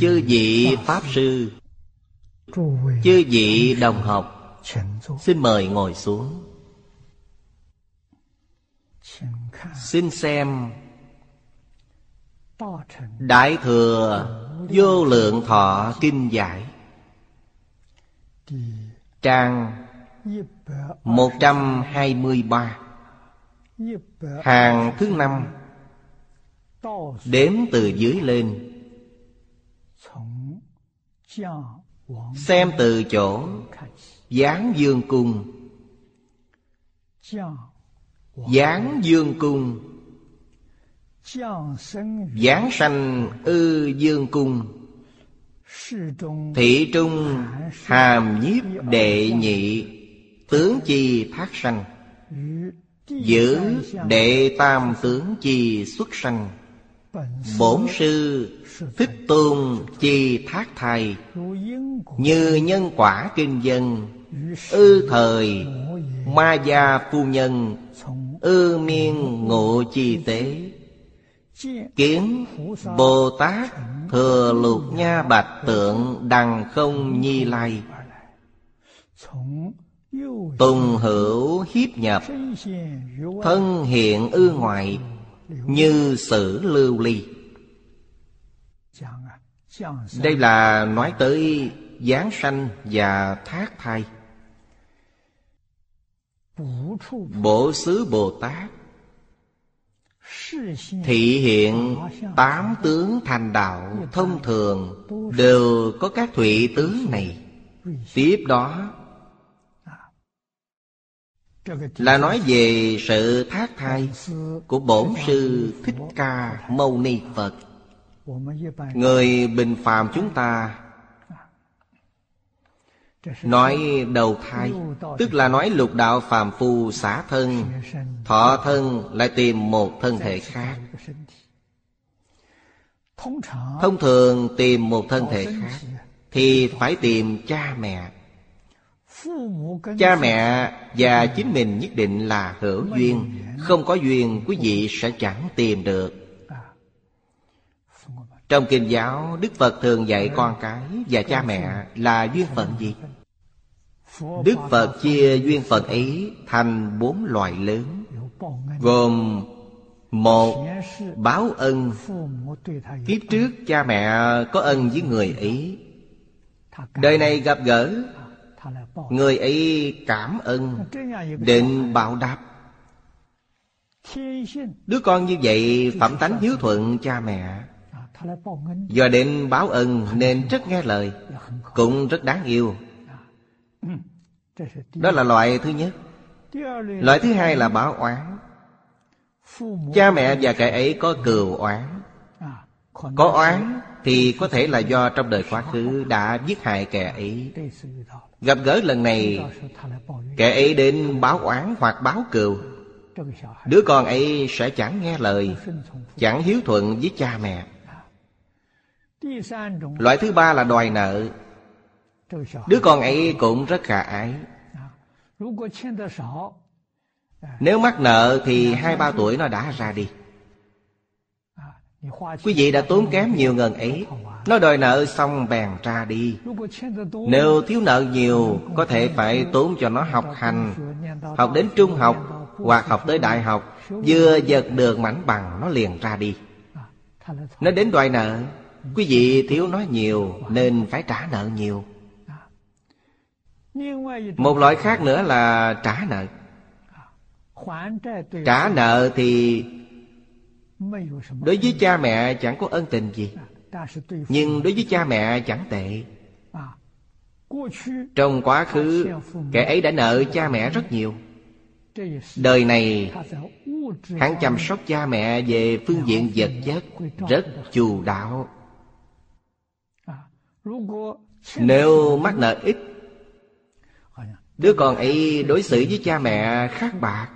Chư vị Pháp Sư. Chư vị đồng học. Xin mời ngồi xuống. Xin xem Đại Thừa Vô Lượng Thọ Kinh Giải. Trang 123 Hàng thứ năm. Đếm từ dưới lên. Xem từ chỗ Giáng dương cung. Giáng dương cung. Giáng sanh ư dương cung. Thị trung hàm nhiếp đệ nhị Tướng chi thác sanh. Giữ đệ tam tướng chi xuất sanh. Bổn sư, Thích Tôn Chi Thác Thầy, Như nhân quả kinh dân, Ư thời Ma gia phu nhân, Ư miên ngộ chi tế. Kiến Bồ Tát Thừa lục nha bạch tượng Đằng không nhi lai. Tùng hữu hiếp nhập, Thân hiện ư ngoại như sử lưu ly. Đây là nói tới giáng sanh và thác thai. Bổ xứ Bồ Tát. Thị hiện tám tướng thành đạo thông thường Đều có các thụy tướng này. Tiếp đó là nói về sự thác thai của bổn sư thích ca mâu ni phật. Người bình phàm chúng ta nói đầu thai, tức là nói lục đạo phàm phu xả thân, thọ thân, lại tìm một thân thể khác. Thông thường tìm một thân thể khác thì phải tìm cha mẹ cha mẹ và chính mình nhất định là hữu duyên. Không có duyên quý vị sẽ chẳng tìm được. Trong kinh giáo đức phật thường dạy con cái và cha mẹ là duyên phận gì? Đức phật chia duyên phận ấy thành bốn loại lớn gồm một báo ân. Kiếp trước cha mẹ có ân với người ấy. Đời này gặp gỡ Người ấy cảm ơn Định bạo đáp. Đứa con như vậy phẩm tánh hiếu thuận cha mẹ. Do định báo ân nên rất nghe lời Cũng rất đáng yêu. Đó là loại thứ nhất. Loại thứ hai là báo oán. Cha mẹ và kẻ ấy có cừu oán. Có oán thì có thể là do trong đời quá khứ đã giết hại kẻ ấy. Gặp gỡ lần này, Kẻ ấy đến báo oán hoặc báo cừu. Đứa con ấy sẽ chẳng nghe lời, Chẳng hiếu thuận với cha mẹ. Loại thứ ba là đòi nợ. Đứa con ấy cũng rất khả ái. Nếu mắc nợ thì hai ba tuổi nó đã ra đi. Quý vị đã tốn kém nhiều ngần ấy. Nó đòi nợ xong bèn ra đi. Nếu thiếu nợ nhiều, Có thể phải tốn cho nó học hành, Học đến trung học Hoặc học tới đại học, Vừa giật được mảnh bằng nó liền ra đi. Nó đến đòi nợ, Quý vị thiếu nó nhiều Nên phải trả nợ nhiều. Một loại khác nữa là trả nợ. Trả nợ thì Đối với cha mẹ chẳng có ân tình gì nhưng đối với cha mẹ chẳng tệ. Trong quá khứ, kẻ ấy đã nợ cha mẹ rất nhiều. Đời này, hắn chăm sóc cha mẹ về phương diện vật chất rất chu đạo nếu mắc nợ ít, đứa con ấy đối xử với cha mẹ khác bạc.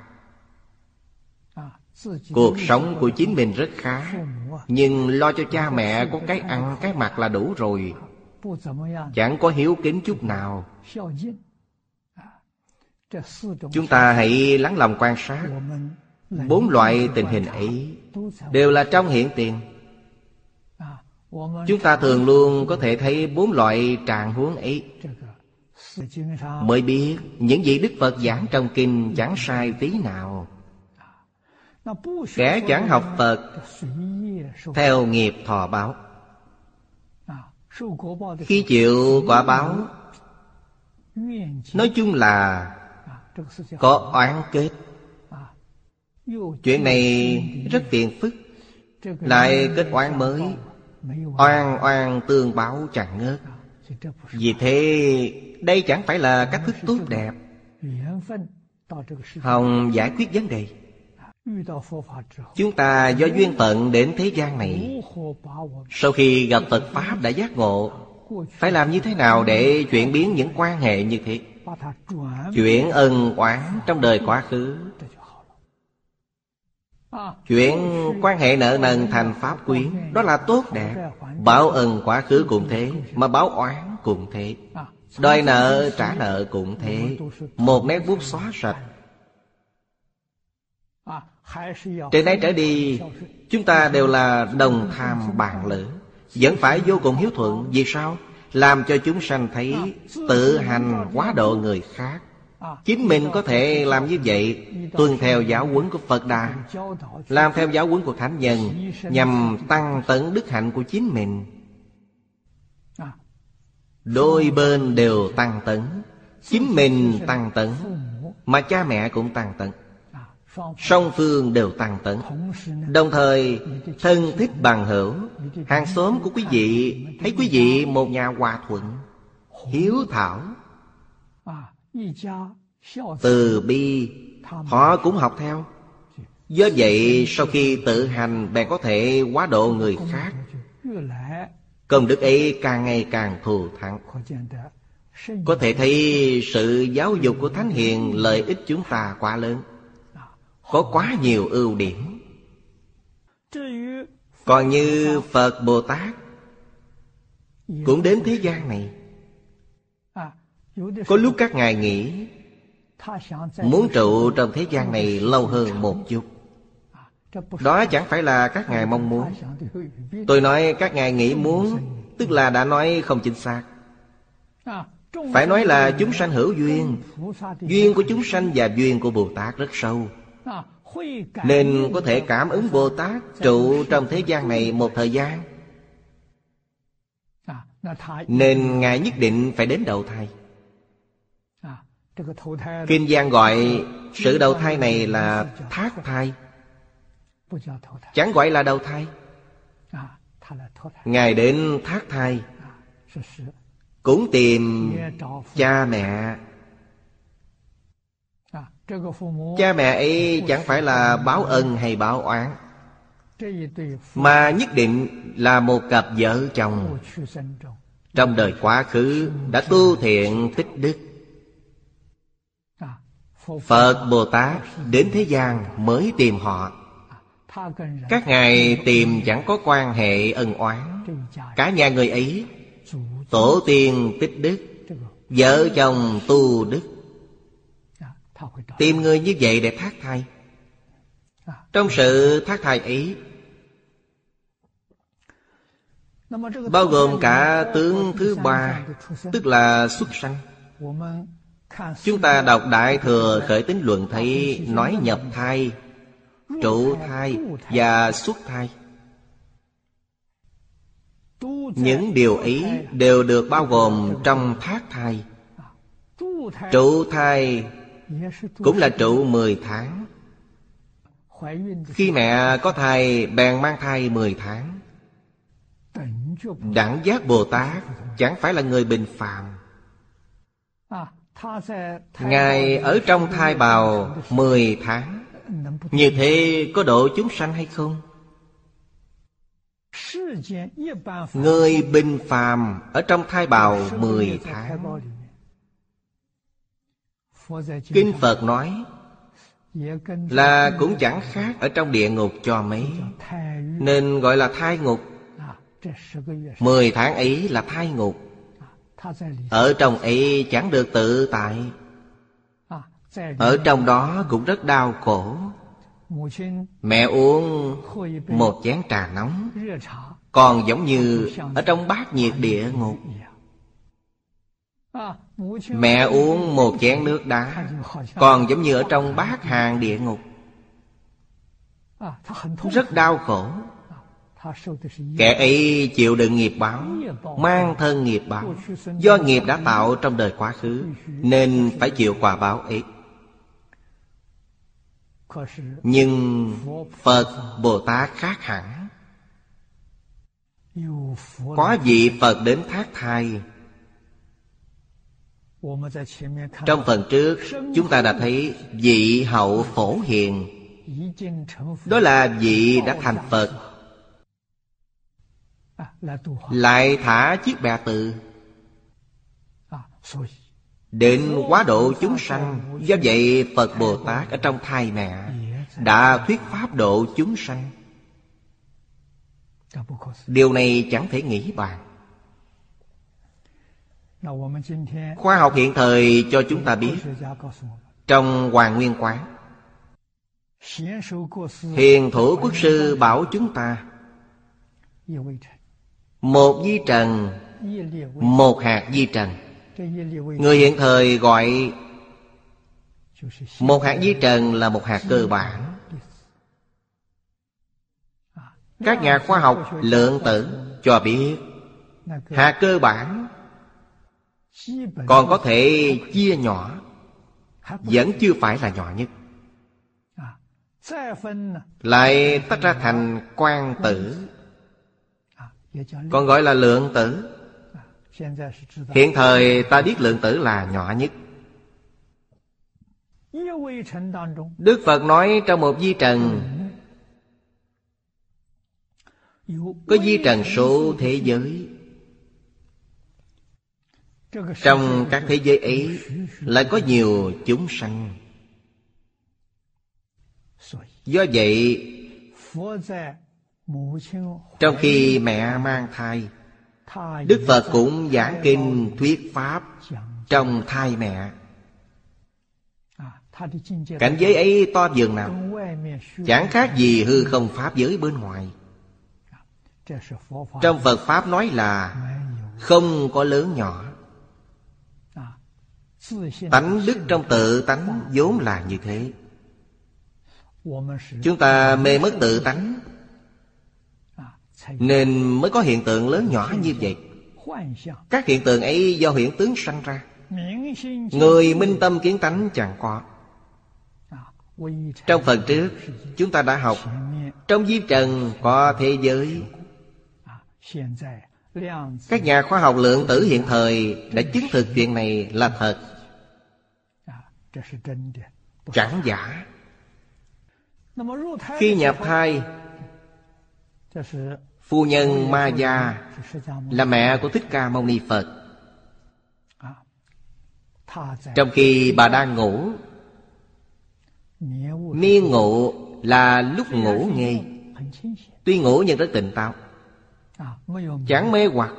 Cuộc sống của chính mình rất khá nhưng lo cho cha mẹ có cái ăn cái mặc là đủ rồi. Chẳng có hiếu kính chút nào. Chúng ta hãy lắng lòng quan sát. Bốn loại tình hình ấy đều là trong hiện tiền. Chúng ta thường luôn có thể thấy bốn loại trạng huống ấy. Mới biết những gì đức phật giảng trong kinh chẳng sai tí nào. Kẻ chẳng học Phật Theo nghiệp thọ báo. Khi chịu quả báo Nói chung là Có oán kết. Chuyện này rất phiền phức Lại kết oán mới. Oan oan tương báo chẳng ngớt. Vì thế Đây chẳng phải là cách thức tốt đẹp. Hồng giải quyết vấn đề. Chúng ta do duyên tận đến thế gian này. Sau khi gặp Phật Pháp đã giác ngộ, Phải làm như thế nào để chuyển biến những quan hệ như thế? Chuyển ân oán trong đời quá khứ. Chuyển quan hệ nợ nần thành pháp quyến, Đó là tốt đẹp. Báo ân quá khứ cũng thế, Mà báo oán cũng thế. Đòi nợ trả nợ cũng thế. Một nét bút xóa sạch từ nay trở đi, Chúng ta đều là đồng tham bàn lữ. Vẫn phải vô cùng hiếu thuận, Vì sao? Làm cho chúng sanh thấy Tự hành quá độ người khác. Chính mình có thể làm như vậy, Tuân theo giáo huấn của Phật Đà. Làm theo giáo huấn của Thánh Nhân, Nhằm tăng tấn đức hạnh của chính mình. Đôi bên đều tăng tấn, Chính mình tăng tấn, Mà cha mẹ cũng tăng tấn song phương đều tăng tấn đồng thời, thân thích bằng hữu. Hàng xóm của quý vị, thấy quý vị một nhà hòa thuận, hiếu thảo. Từ bi, họ cũng học theo. Do vậy, sau khi tự hành, bạn có thể quá độ người khác. Công đức ấy càng ngày càng thù thắng. Có thể thấy sự giáo dục của thánh hiền lợi ích chúng ta quá lớn có quá nhiều ưu điểm. Còn như phật bồ tát cũng đến thế gian này. Có lúc các ngài nghĩ muốn trụ trong thế gian này lâu hơn một chút. Đó chẳng phải là các ngài mong muốn. Tôi nói các ngài nghĩ muốn, tức là đã nói không chính xác. Phải nói là chúng sanh hữu duyên duyên của chúng sanh và duyên của bồ tát rất sâu. Nên có thể cảm ứng Bồ Tát trụ trong thế gian này một thời gian. Nên Ngài nhất định phải đến đầu thai. Kinh Giang gọi sự đầu thai này là thác thai. Chẳng gọi là đầu thai. Ngài đến thác thai Cũng tìm cha mẹ cha mẹ ấy chẳng phải là báo ân hay báo oán mà nhất định là một cặp vợ chồng. Trong đời quá khứ đã tu thiện tích đức. Phật bồ tát đến thế gian mới tìm họ. Các ngài tìm chẳng có quan hệ ân oán. Cả nhà người ấy tổ tiên tích đức. Vợ chồng tu đức. Tìm người như vậy để thác thai. Trong sự thác thai ấy, Bao gồm cả tướng thứ ba, Tức là xuất sanh. Chúng ta đọc Đại Thừa Khởi Tính Luận thấy Nói nhập thai, Trụ thai và xuất thai. Những điều ấy đều được bao gồm trong thác thai. Trụ thai cũng là trụ 10 tháng. Khi mẹ có thai, bèn mang thai 10 tháng. Đẳng giác Bồ Tát chẳng phải là người bình phàm. Ngài ở trong thai bào 10 tháng. Như thế có độ chúng sanh hay không? Người bình phàm ở trong thai bào 10 tháng. Kinh Phật nói là cũng chẳng khác ở trong địa ngục cho mấy. Nên gọi là thai ngục. Mười tháng ấy là thai ngục. Ở trong ấy chẳng được tự tại. Ở trong đó cũng rất đau khổ. Mẹ uống một chén trà nóng. Còn giống như ở trong bát nhiệt địa ngục. Mẹ uống một chén nước đá Còn giống như ở trong bát hàng địa ngục. Rất đau khổ. Kẻ ấy chịu đựng nghiệp báo Mang thân nghiệp báo. Do nghiệp đã tạo trong đời quá khứ Nên phải chịu quả báo ấy. Nhưng Phật Bồ Tát khác hẳn. Có vị Phật đến thác thai Trong phần trước Chúng ta đã thấy vị hậu phổ hiền. Đó là vị đã thành Phật. Lại thả chiếc bè từ. Đến quá độ chúng sanh. Do vậy Phật Bồ Tát ở trong thai mẹ Đã thuyết pháp độ chúng sanh. Điều này chẳng thể nghĩ bàn Khoa học hiện thời cho chúng ta biết Trong Hoàng Nguyên Quán. Hiền thủ quốc sư bảo chúng ta một di trần Một hạt di trần. Người hiện thời gọi Một hạt di trần là một hạt cơ bản. Các nhà khoa học lượng tử cho biết Hạt cơ bản còn có thể chia nhỏ, Vẫn chưa phải là nhỏ nhất. Lại tách ra thành quan tử. Còn gọi là lượng tử. Hiện thời ta biết lượng tử là nhỏ nhất. Đức Phật nói trong một di trần, Có di trần số thế giới. Trong các thế giới ấy Lại có nhiều chúng sanh. Do vậy, trong khi mẹ mang thai, Đức Phật cũng giảng kinh thuyết Pháp Trong thai mẹ. Cảnh giới ấy to dường nào? Chẳng khác gì hư không Pháp giới bên ngoài. Trong Phật Pháp nói là Không có lớn nhỏ. Tánh đức trong tự tánh vốn là như thế. Chúng ta mê mất tự tánh nên mới có hiện tượng lớn nhỏ như vậy. Các hiện tượng ấy do hiện tướng sanh ra. Người minh tâm kiến tánh chẳng có. Trong phần trước, chúng ta đã học, Trong diêm trần có thế giới. Các nhà khoa học lượng tử hiện thời Đã chứng thực chuyện này là thật. Chẳng giả. Khi nhập thai Phu nhân Ma Gia Là mẹ của Thích Ca Mâu Ni Phật. Trong khi bà đang ngủ Miên ngủ là lúc ngủ nghe Tuy ngủ nhưng rất tỉnh táo. Chẳng mê hoặc.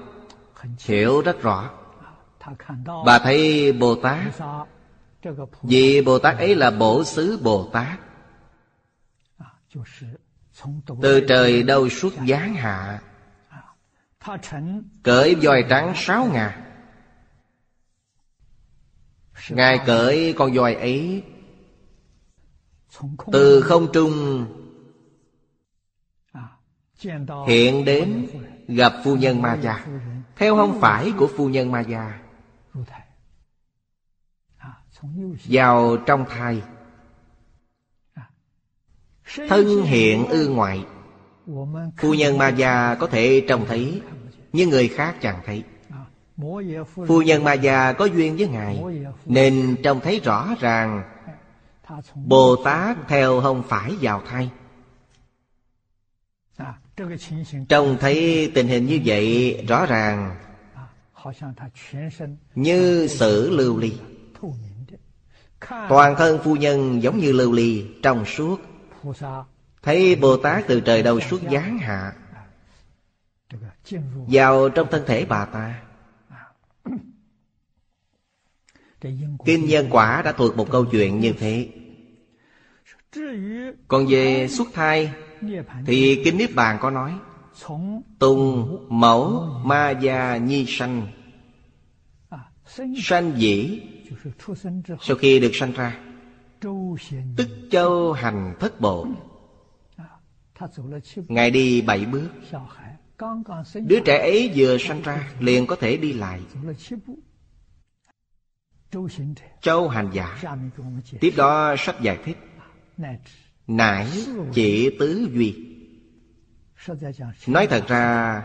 Hiểu rất rõ. Bà thấy Bồ Tát vì Bồ Tát ấy là bổ xứ Bồ Tát. Từ trời đâu xuất giáng hạ, Cởi voi trắng sáu ngà. Ngài cởi con voi ấy Từ không trung Hiện đến gặp phu nhân ma gia. Theo không phải của phu nhân ma gia. Vào trong thai. Thân hiện ư ngoại. Phu nhân ma già có thể trông thấy, Nhưng người khác chẳng thấy. Phu nhân ma già có duyên với Ngài, Nên trông thấy rõ ràng. Bồ Tát theo không phải vào thai. Trông thấy tình hình như vậy rõ ràng, Như sự lưu ly. Toàn thân phu nhân giống như lưu ly Trong suốt. Thấy Bồ Tát từ trời đầu xuất giáng hạ. Vào trong thân thể bà ta. Kinh nhân quả đã thuộc một câu chuyện như thế. Còn về xuất thai, Thì Kinh Niết Bàn có nói, Tùng, mẫu, ma, gia, nhi, sanh. Sanh dĩ sau khi được sanh ra Tức châu hành thất bộ. Ngài đi bảy bước. Đứa trẻ ấy vừa sanh ra Liền có thể đi lại. Châu hành giả. Tiếp đó sách giải thích. Nải chỉ tứ duy. Nói thật ra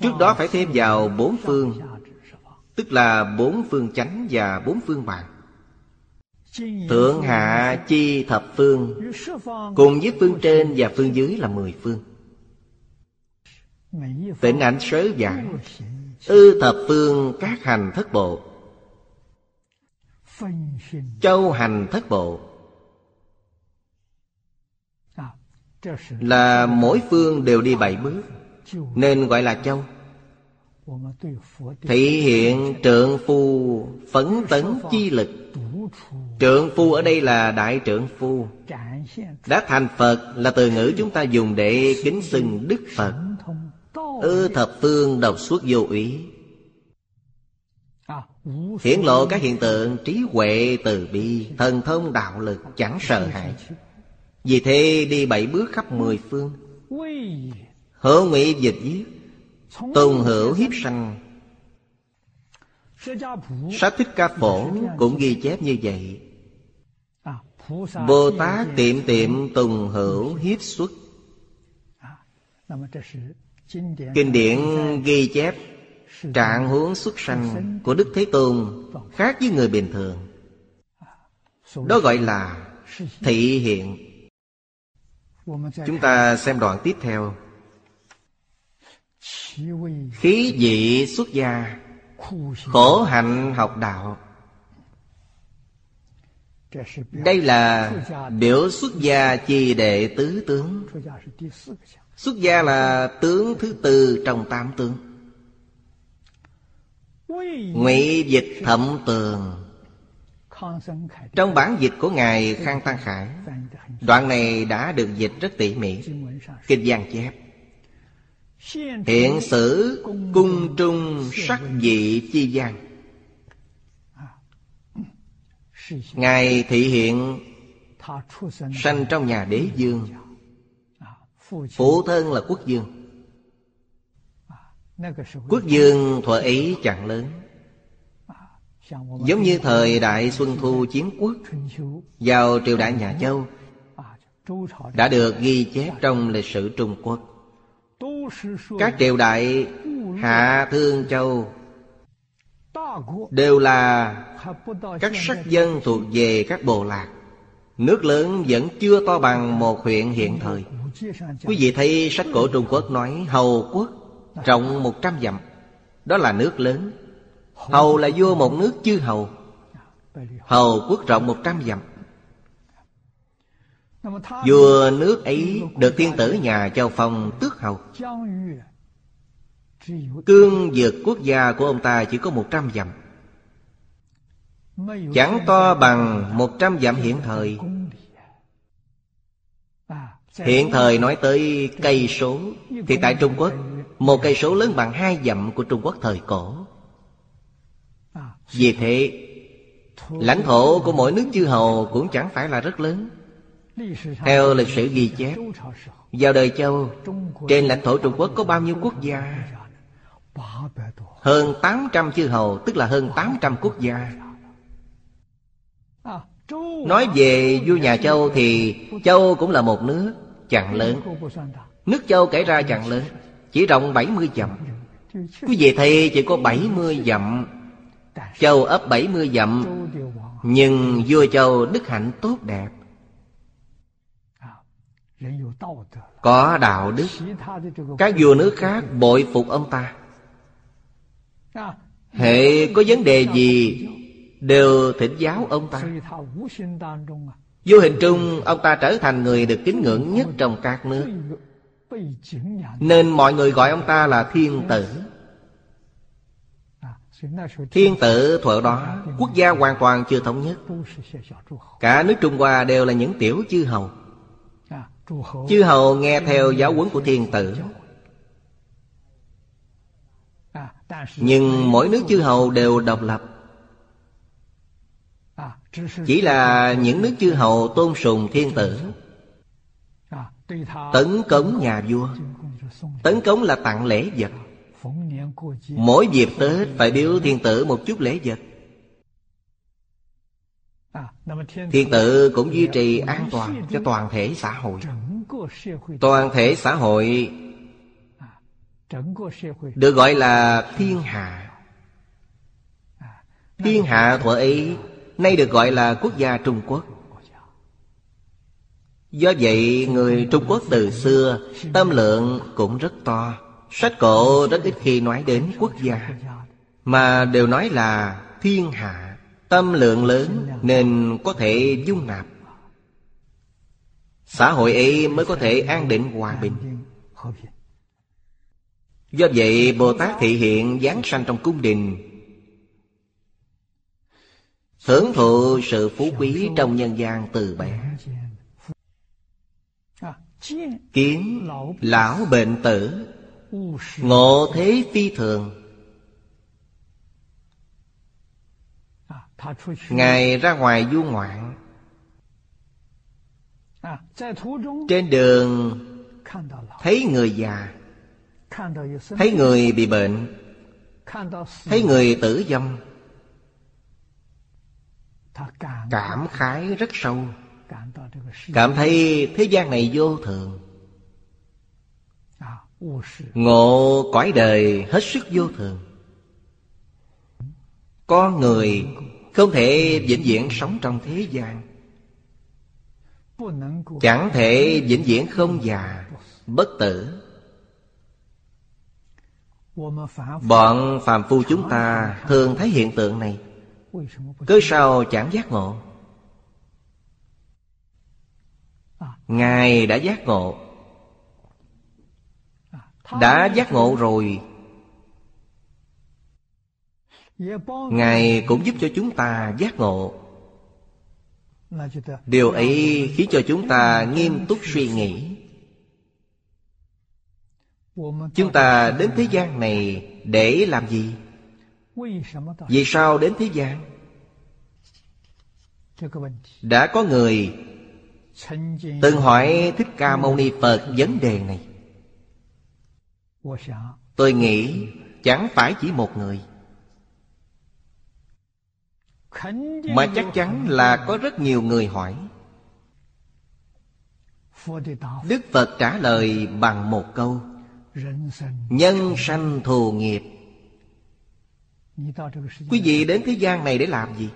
Trước đó phải thêm vào bốn phương Tức là bốn phương chánh và bốn phương bạn Thượng hạ chi thập phương, Cùng với phương trên và phương dưới là mười phương. Tịnh ảnh sớ giảng Ư thập phương các hành thất bộ. Châu hành thất bộ. Là mỗi phương đều đi bảy bước, Nên gọi là châu. Thị hiện trượng phu phấn tấn chi lực. Trượng phu ở đây là đại trượng phu. Đã thành Phật là từ ngữ chúng ta dùng để kính xưng Đức Phật. Ư thập phương độc suốt vô ý. Hiển lộ các hiện tượng trí huệ từ bi Thần thông đạo lực chẳng sợ hãi. Vì thế đi bảy bước khắp mười phương. Hữu nghị dịch viết Tôn hữu hiếp sanh. Sách Thích Ca Phổ cũng ghi chép như vậy. Bồ Tát tiệm tiệm tùng hữu hiếp xuất. Kinh điển ghi chép Trạng huống xuất sanh của Đức Thế Tôn Khác với người bình thường. Đó gọi là thị hiện. Chúng ta xem đoạn tiếp theo. Khí vị xuất gia, Khổ hạnh học đạo. Đây là biểu xuất gia chi đệ tứ tướng. Xuất gia là tướng thứ tư trong tám tướng. Ngụy dịch thẩm tường. Trong bản dịch của Ngài Khang Tăng Khải, Đoạn này đã được dịch rất tỉ mỉ. Kinh văn chép. Hiện sử cung trung sắc dị chi gian. Ngài thị hiện Sanh trong nhà đế dương Phụ thân là quốc dương Quốc dương thuở ấy chẳng lớn. Giống như thời đại Xuân Thu Chiến Quốc Vào triều đại nhà Châu Đã được ghi chép trong lịch sử Trung Quốc các triều đại Hạ Thương Châu Đều là các sắc dân thuộc về các bộ lạc. Nước lớn vẫn chưa to bằng một huyện hiện thời. Quý vị thấy sách cổ Trung Quốc nói Hầu quốc rộng một trăm dặm. Đó là nước lớn. Hầu là vua một nước chư hầu. Hầu quốc rộng một trăm dặm. Vua nước ấy được tiên tử nhà Châu Phong tước hầu. Cương dược quốc gia của ông ta chỉ có một trăm dặm. Chẳng to bằng một trăm dặm hiện thời. Hiện thời nói tới cây số, Thì tại Trung Quốc, Một cây số lớn bằng hai dặm của Trung Quốc thời cổ. Vì thế, Lãnh thổ của mỗi nước chư hầu cũng chẳng phải là rất lớn. Theo lịch sử ghi chép, Vào đời Châu, Trên lãnh thổ Trung Quốc có bao nhiêu quốc gia? Hơn 800 chư hầu, Tức là hơn 800 quốc gia. Nói về vua nhà Châu thì Châu cũng là một nước chẳng lớn. Nước Châu kể ra chẳng lớn, Chỉ rộng 70 dặm. Quý vị thấy chỉ có 70 dặm. Châu ấp 70 dặm, Nhưng vua Châu đức hạnh tốt đẹp. Có đạo đức. Các vua nước khác bội phục ông ta. Hệ có vấn đề gì Đều thỉnh giáo ông ta. Vô hình trung ông ta trở thành người được kính ngưỡng nhất trong các nước. Nên mọi người gọi ông ta là thiên tử. Thiên tử thuở đó Quốc gia hoàn toàn chưa thống nhất. Cả nước Trung Hoa đều là những tiểu chư hầu Chư hầu nghe theo giáo huấn của thiên tử. Nhưng mỗi nước chư hầu đều độc lập. Chỉ là những nước chư hầu tôn sùng thiên tử. Tấn cống nhà vua. Tấn cống là tặng lễ vật. Mỗi dịp Tết phải biếu thiên tử một chút lễ vật. Thiên tự cũng duy trì an toàn cho toàn thể xã hội. Toàn thể xã hội Được gọi là thiên hạ. Thiên hạ thuở ấy Nay được gọi là quốc gia Trung Quốc. Do vậy, người Trung Quốc từ xưa, Tâm lượng cũng rất to. Sách cổ rất ít khi nói đến quốc gia, Mà đều nói là thiên hạ. Tâm lượng lớn nên có thể dung nạp. Xã hội ấy mới có thể an định hòa bình. Do vậy Bồ Tát thị hiện giáng sanh trong cung đình. Hưởng thụ sự phú quý trong nhân gian từ bé. Kiến lão bệnh tử, Ngộ thế phi thường. Ngài ra ngoài du ngoạn. Trên đường Thấy người già. Thấy người bị bệnh. Thấy người tử vong. Cảm. Khái rất sâu. Cảm thấy thế gian này vô thường. Ngộ cõi đời hết sức vô thường. Con người không thể vĩnh viễn sống trong thế gian. Chẳng thể vĩnh viễn không già, Bất tử. Bọn phàm phu chúng ta thường thấy hiện tượng này. Cứ sao chẳng giác ngộ? Ngài đã giác ngộ. Đã giác ngộ rồi Ngài cũng giúp cho chúng ta giác ngộ Điều ấy khiến cho chúng ta nghiêm túc suy nghĩ Chúng ta đến thế gian này để làm gì? Vì sao đến thế gian? Đã có người từng hỏi Thích Ca Mâu Ni Phật vấn đề này Tôi nghĩ chẳng phải chỉ một người mà chắc chắn là có rất nhiều người hỏi. Đức Phật trả lời bằng một câu. Nhân sanh thù nghiệp. Quý vị đến thế gian này để làm gì?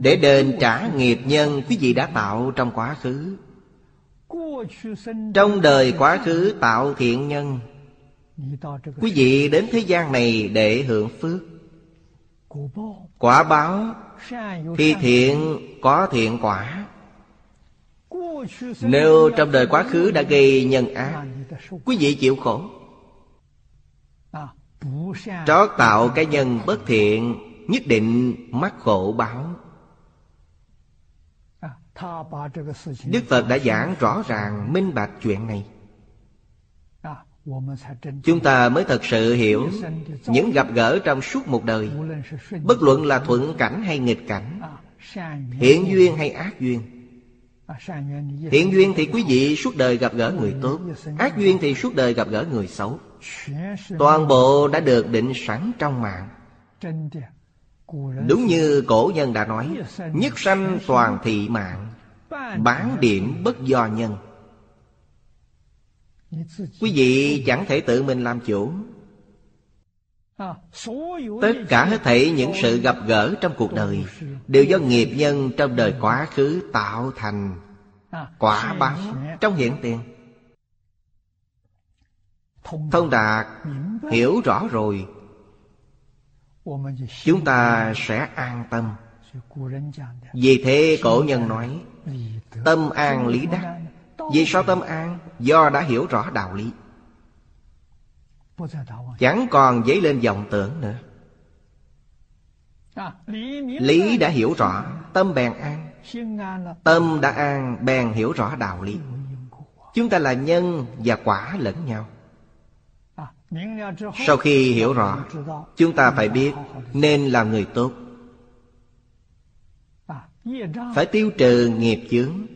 Để đền trả nghiệp nhân quý vị đã tạo trong quá khứ. Trong đời quá khứ tạo thiện nhân. Quý vị đến thế gian này để hưởng phước Quả báo thi thiện, có thiện quả. Nếu trong đời quá khứ đã gây nhân ác, Quý vị chịu khổ. Trót tạo cái nhân bất thiện, Nhất định mắc khổ báo. Đức Phật đã giảng rõ ràng, minh bạch chuyện này. Chúng ta mới thật sự hiểu Những gặp gỡ trong suốt một đời, Bất luận là thuận cảnh hay nghịch cảnh Thiện duyên hay ác duyên. Thiện duyên thì quý vị suốt đời gặp gỡ người tốt, Ác duyên thì suốt đời gặp gỡ người xấu. Toàn bộ đã được định sẵn trong mạng. Đúng như cổ nhân đã nói, Nhất sanh toàn thị mạng, Bán điểm bất do nhân. Quý vị chẳng thể tự mình làm chủ. Tất cả hết thảy những sự gặp gỡ trong cuộc đời Đều do nghiệp nhân trong đời quá khứ tạo thành Quả báo trong hiện tiền. Thông đạt, Hiểu rõ rồi, Chúng ta sẽ an tâm. Vì thế cổ nhân nói, Tâm an lý đắc. Vì sao tâm an? Do đã hiểu rõ đạo lý. Chẳng còn dấy lên vọng tưởng nữa. Lý đã hiểu rõ, Tâm bèn an. Tâm đã an, bèn hiểu rõ đạo lý. Chúng ta là nhân và quả lẫn nhau. Sau khi hiểu rõ, Chúng ta phải biết Nên là người tốt. Phải tiêu trừ nghiệp chướng.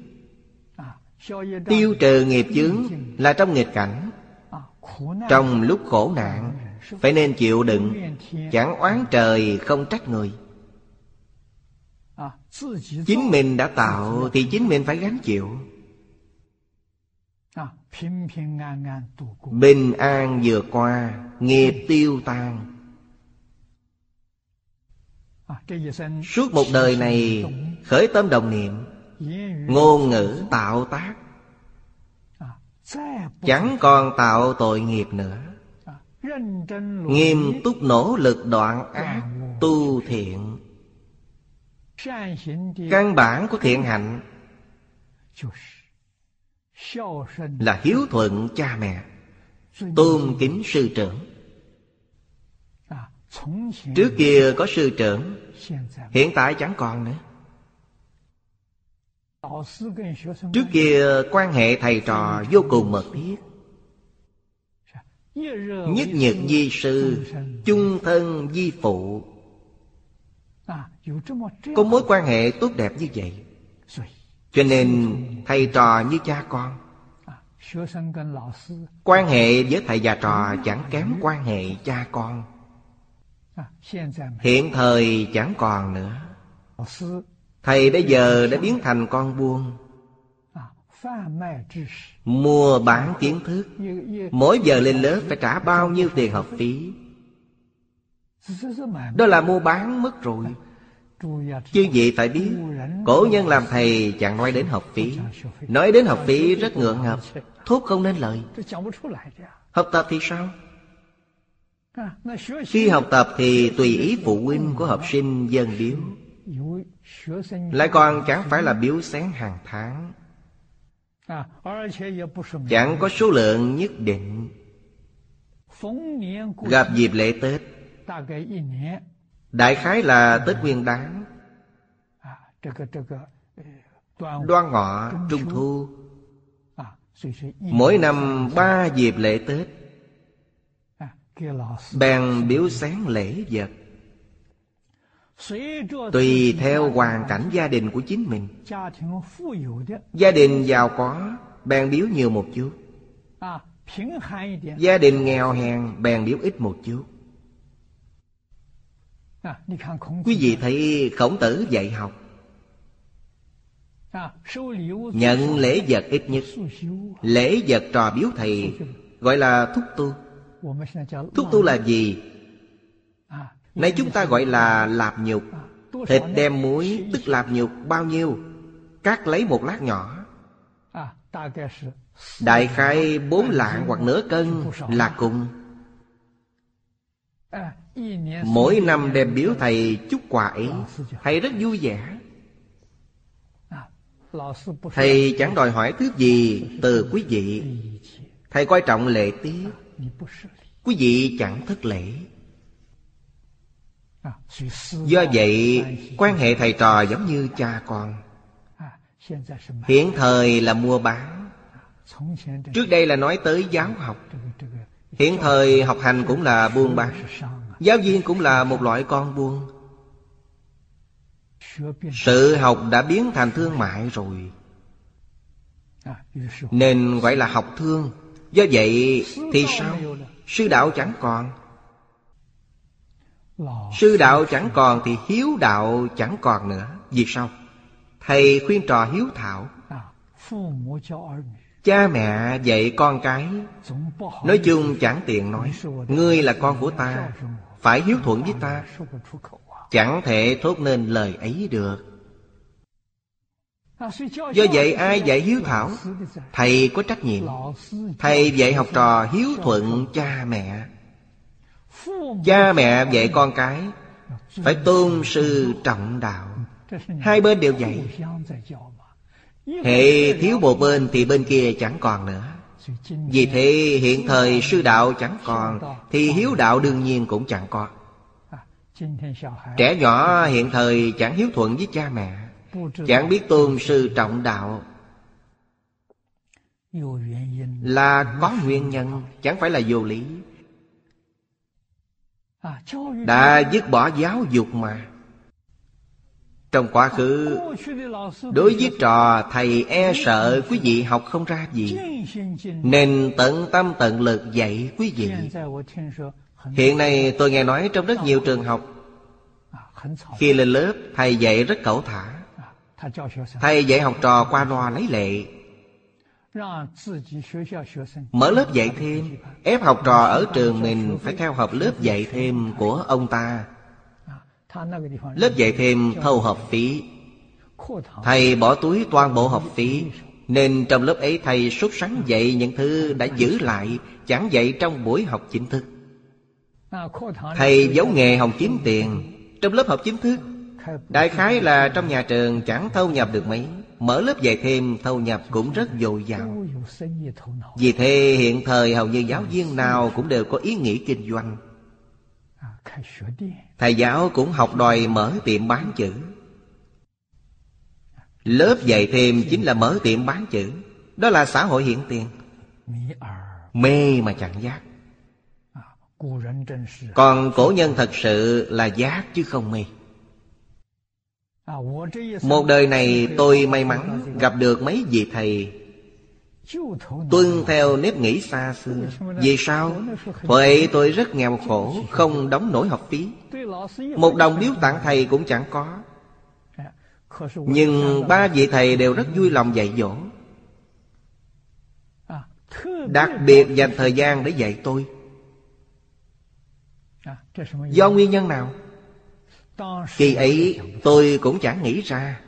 Tiêu trừ nghiệp chướng Là trong nghịch cảnh. Trong lúc khổ nạn, Phải nên chịu đựng, Chẳng oán trời, không trách người. Chính mình đã tạo Thì chính mình phải gánh chịu. Bình an vừa qua, Nghiệp tiêu tan. Suốt một đời này, Khởi tâm đồng niệm. Ngôn ngữ tạo tác. Chẳng còn tạo tội nghiệp nữa. Nghiêm túc nỗ lực đoạn ác Tu thiện. Căn bản của thiện hạnh Là hiếu thuận cha mẹ Tôn kính sư trưởng. Trước kia có sư trưởng Hiện tại chẳng còn nữa Trước kia quan hệ thầy trò vô cùng mật thiết. Nhất nhật di sư Chung thân di phụ. Có mối quan hệ tốt đẹp như vậy. Cho nên thầy trò như cha con. Quan hệ với thầy và trò chẳng kém quan hệ cha con. Hiện thời chẳng còn nữa Thầy bây giờ đã biến thành con buôn. Mua bán kiến thức. Mỗi giờ lên lớp phải trả bao nhiêu tiền học phí? Đó là mua bán mất rồi. Chứ gì phải biết, Cổ nhân làm thầy chẳng nói đến học phí. Nói đến học phí rất ngượng ngập Thốt không nên lời. Học tập thì sao? Khi học tập thì tùy ý phụ huynh của học sinh dân biếu lại còn chẳng phải là biếu sáng hàng tháng. Chẳng có số lượng nhất định. Gặp dịp lễ Tết. Đại khái là Tết Nguyên Đán. Đoan ngọ, Trung Thu. Mỗi năm ba dịp lễ Tết. Bèn biếu sáng lễ vật Tùy theo hoàn cảnh gia đình của chính mình. Gia đình giàu có Bèn biếu nhiều một chút. Gia đình nghèo hèn Bèn biếu ít một chút. Quý vị thấy khổng tử dạy học. Nhận lễ vật ít nhất. Lễ vật trò biếu thầy Gọi là thúc tu. Thúc tu là gì? Nay chúng ta gọi là lạp nhục. Thịt đem muối, tức lạp nhục, bao nhiêu? Cắt lấy một lát nhỏ. Đại khai bốn lạng hoặc nửa cân là cùng. Mỗi năm đem biếu thầy chút quà ấy. Thầy rất vui vẻ. Thầy chẳng đòi hỏi thứ gì từ quý vị. Thầy coi trọng lễ tiết. Quý vị chẳng thất lễ. Do vậy, quan hệ thầy trò giống như cha con. Hiện thời là mua bán. Trước đây là nói tới giáo học. Hiện thời học hành cũng là buôn bán. Giáo viên cũng là một loại con buôn. Sự học đã biến thành thương mại rồi. Nên gọi là học thương. Do vậy thì sao? Sư đạo chẳng còn. Sư đạo chẳng còn thì hiếu đạo chẳng còn nữa. Vì sao? Thầy khuyên trò hiếu thảo. Cha mẹ dạy con cái. Nói chung chẳng tiện nói. Ngươi là con của ta. Phải hiếu thuận với ta. Chẳng thể thốt nên lời ấy được. Do vậy ai dạy hiếu thảo? Thầy có trách nhiệm. Thầy dạy học trò hiếu thuận cha mẹ Cha mẹ dạy con cái Phải tôn sư trọng đạo. Hai bên đều dạy Hệ thiếu một bên thì bên kia chẳng còn nữa. Vì thế hiện thời sư đạo chẳng còn, Thì hiếu đạo đương nhiên cũng chẳng còn Trẻ nhỏ hiện thời chẳng hiếu thuận với cha mẹ, Chẳng biết tôn sư trọng đạo. Là có nguyên nhân, Chẳng phải là vô lý. Đã dứt bỏ giáo dục mà. Trong quá khứ Đối với trò thầy e sợ quý vị học không ra gì Nên tận tâm tận lực dạy quý vị. Hiện nay tôi nghe nói trong rất nhiều trường học Khi lên lớp thầy dạy rất cẩu thả. Thầy dạy học trò qua loa lấy lệ Mở lớp dạy thêm, Ép học trò ở trường mình Phải theo học lớp dạy thêm của ông ta. Lớp dạy thêm thâu học phí. Thầy bỏ túi toàn bộ học phí, Nên trong lớp ấy thầy xuất sáng dạy những thứ đã giữ lại, Chẳng dạy trong buổi học chính thức. Thầy giấu nghề hồng kiếm tiền. Trong lớp học chính thức, Đại khái là trong nhà trường chẳng thâu nhập được mấy. Mở lớp dạy thêm, thâu nhập cũng rất dồi dào. Vì thế, hiện thời hầu như giáo viên nào cũng đều có ý nghĩ kinh doanh. Thầy giáo cũng học đòi mở tiệm bán chữ. Lớp dạy thêm chính là mở tiệm bán chữ. Đó là xã hội hiện tiền. Mê mà chẳng giác. Còn cổ nhân thật sự là giác chứ không mê một đời này tôi may mắn gặp được mấy vị thầy. Tuân theo nếp nghĩ xa xưa. Vì sao? Thuệ tôi rất nghèo khổ, Không đóng nổi học phí. Một đồng biếu tặng thầy cũng chẳng có. Nhưng ba vị thầy đều rất vui lòng dạy dỗ. Đặc biệt dành thời gian để dạy tôi. Do nguyên nhân nào? Khi ấy tôi cũng chẳng nghĩ ra.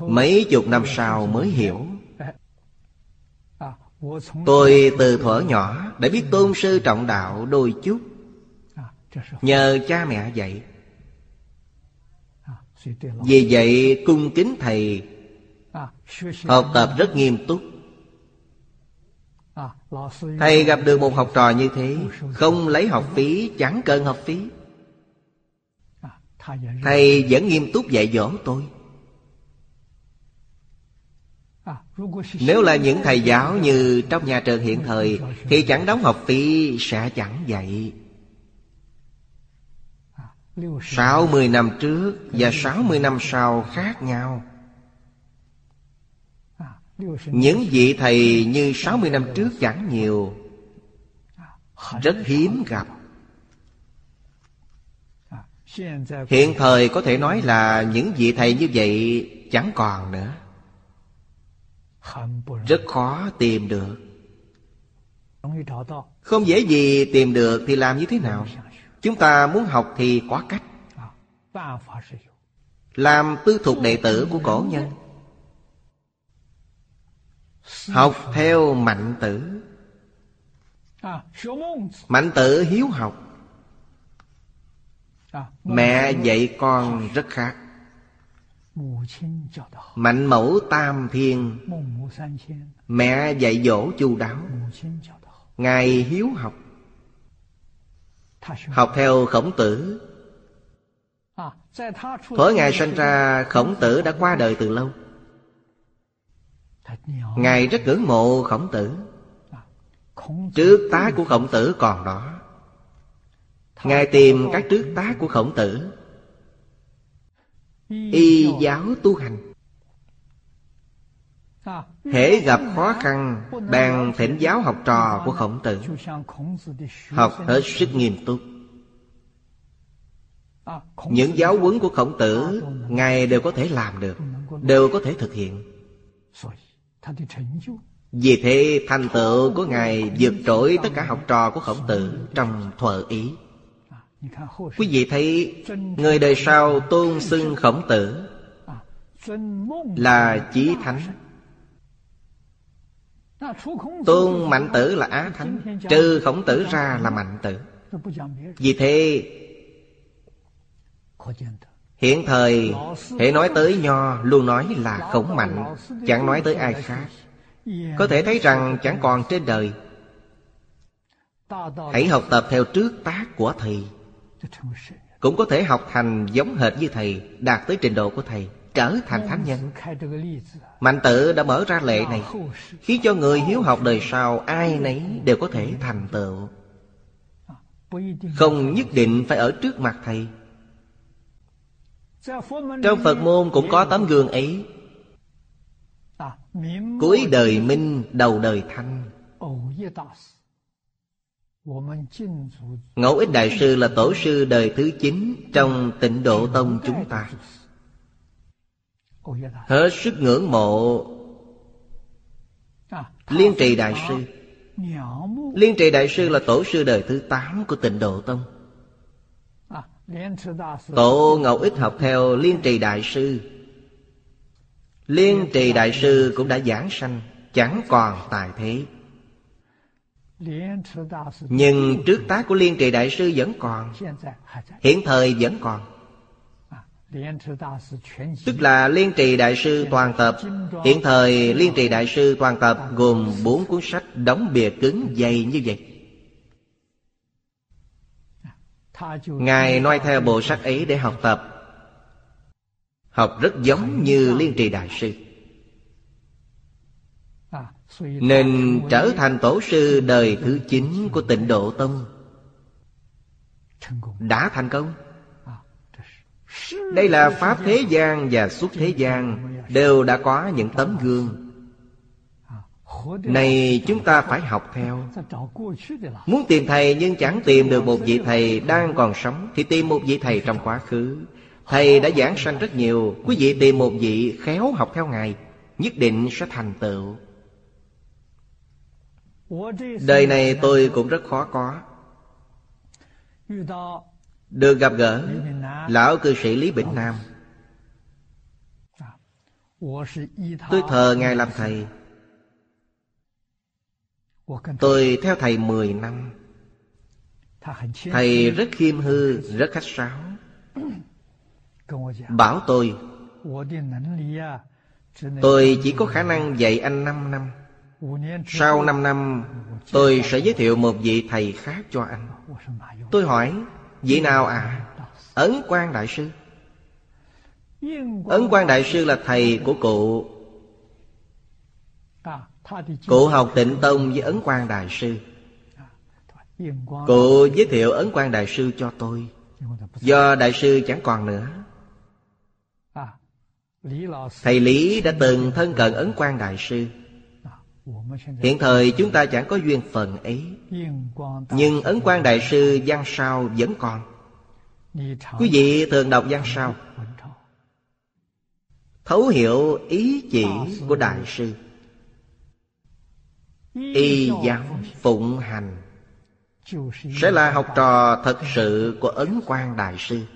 Mấy chục năm sau mới hiểu. Tôi từ thuở nhỏ đã biết tôn sư trọng đạo đôi chút. Nhờ cha mẹ dạy. Vì vậy cung kính thầy, Học tập rất nghiêm túc. Thầy gặp được một học trò như thế, Không lấy học phí, Chẳng cần học phí. Thầy vẫn nghiêm túc dạy dỗ tôi. Nếu là những thầy giáo như trong nhà trường hiện thời, Thì chẳng đóng học phí sẽ chẳng dạy. Sáu mươi năm trước và sáu mươi năm sau khác nhau. Những vị thầy như sáu mươi năm trước chẳng nhiều. Rất hiếm gặp. Hiện thời có thể nói là những vị thầy như vậy chẳng còn nữa. Rất khó tìm được. Không dễ gì tìm được thì làm như thế nào? Chúng ta muốn học thì có cách. Làm tư thuộc đệ tử của cổ nhân. Học theo mạnh tử. Mạnh tử hiếu học. Mẹ dạy con rất khác. Mạnh mẫu tam thiên Mẹ dạy dỗ chu đáo. Ngài hiếu học Học theo khổng tử. Thuở Ngài sinh ra khổng tử đã qua đời từ lâu. Ngài rất ngưỡng mộ khổng tử. Trước tá của khổng tử còn đó Ngài tìm các trước tác của khổng tử. Y giáo tu hành. Hễ gặp khó khăn Bèn thỉnh giáo học trò của khổng tử. Học hết sức nghiêm túc. Những giáo huấn của khổng tử Ngài đều có thể làm được Đều có thể thực hiện. Vì thế thành tựu của Ngài vượt trội tất cả học trò của khổng tử Trong thuở ý Quý vị thấy Người đời sau tôn xưng khổng tử Là chí thánh. Tôn mạnh tử là á thánh Trừ khổng tử ra là mạnh tử. Vì thế Hiện thời Hệ nói tới nho Luôn nói là khổng mạnh Chẳng nói tới ai khác. Có thể thấy rằng chẳng còn trên đời. Hãy học tập theo trước tác của thầy cũng có thể học thành giống hệt như thầy Đạt tới trình độ của thầy trở thành thánh nhân. Mạnh tử đã mở ra lệ này Khiến cho người hiếu học đời sau Ai nấy đều có thể thành tựu. Không nhất định phải ở trước mặt thầy. Trong Phật môn cũng có tấm gương ấy. Cuối đời minh đầu đời thanh Ngẫu ích Đại Sư là tổ sư đời thứ 9 Trong tịnh độ tông chúng ta. Hết sức ngưỡng mộ Liên trì Đại Sư. Liên trì Đại Sư là tổ sư đời thứ 8 của tịnh độ tông. Tổ Ngẫu Ích học theo Liên trì Đại Sư. Liên trì Đại Sư cũng đã giảng sanh, Chẳng còn tài thế nhưng trước tác của Liên Trì Đại Sư vẫn còn Hiện thời vẫn còn. Tức là Liên Trì Đại Sư toàn tập Hiện thời Liên Trì Đại Sư toàn tập Gồm bốn cuốn sách đóng bìa cứng dày như vậy. Ngài noi theo bộ sách ấy để học tập. Học rất giống như Liên Trì Đại Sư nên trở thành tổ sư đời thứ chín của tịnh độ tông. Đã thành công. Đây là Pháp thế gian và xuất thế gian Đều đã có những tấm gương. Này, chúng ta phải học theo. Muốn tìm thầy nhưng chẳng tìm được một vị thầy đang còn sống Thì tìm một vị thầy trong quá khứ. Thầy đã giảng sanh rất nhiều. Quý vị tìm một vị khéo học theo Ngài, Nhất định sẽ thành tựu. Đời này tôi cũng rất khó có. Được gặp gỡ Lão cư sĩ Lý Bỉnh Nam. Tôi thờ Ngài làm thầy. Tôi theo thầy 10 năm. Thầy rất khiêm hư, rất khách sáo. Bảo tôi Tôi chỉ có khả năng dạy anh 5 năm sau 5 năm, Tôi sẽ giới thiệu một vị thầy khác cho anh. Tôi hỏi, Vị nào à Ấn Quang Đại Sư. Ấn Quang Đại Sư là thầy của cụ. Cụ học tịnh tông với Ấn Quang Đại Sư. Cụ giới thiệu Ấn Quang Đại Sư cho tôi. Do Đại Sư chẳng còn nữa. Thầy Lý đã từng thân cận Ấn Quang Đại Sư. Hiện thời chúng ta chẳng có duyên phần ấy Nhưng Ấn Quang Đại Sư Văn Sao vẫn còn. Quý vị thường đọc Văn Sao. Thấu hiểu ý chỉ của Đại Sư. Y giáo phụng hành. Sẽ là học trò thật sự của Ấn Quang Đại Sư.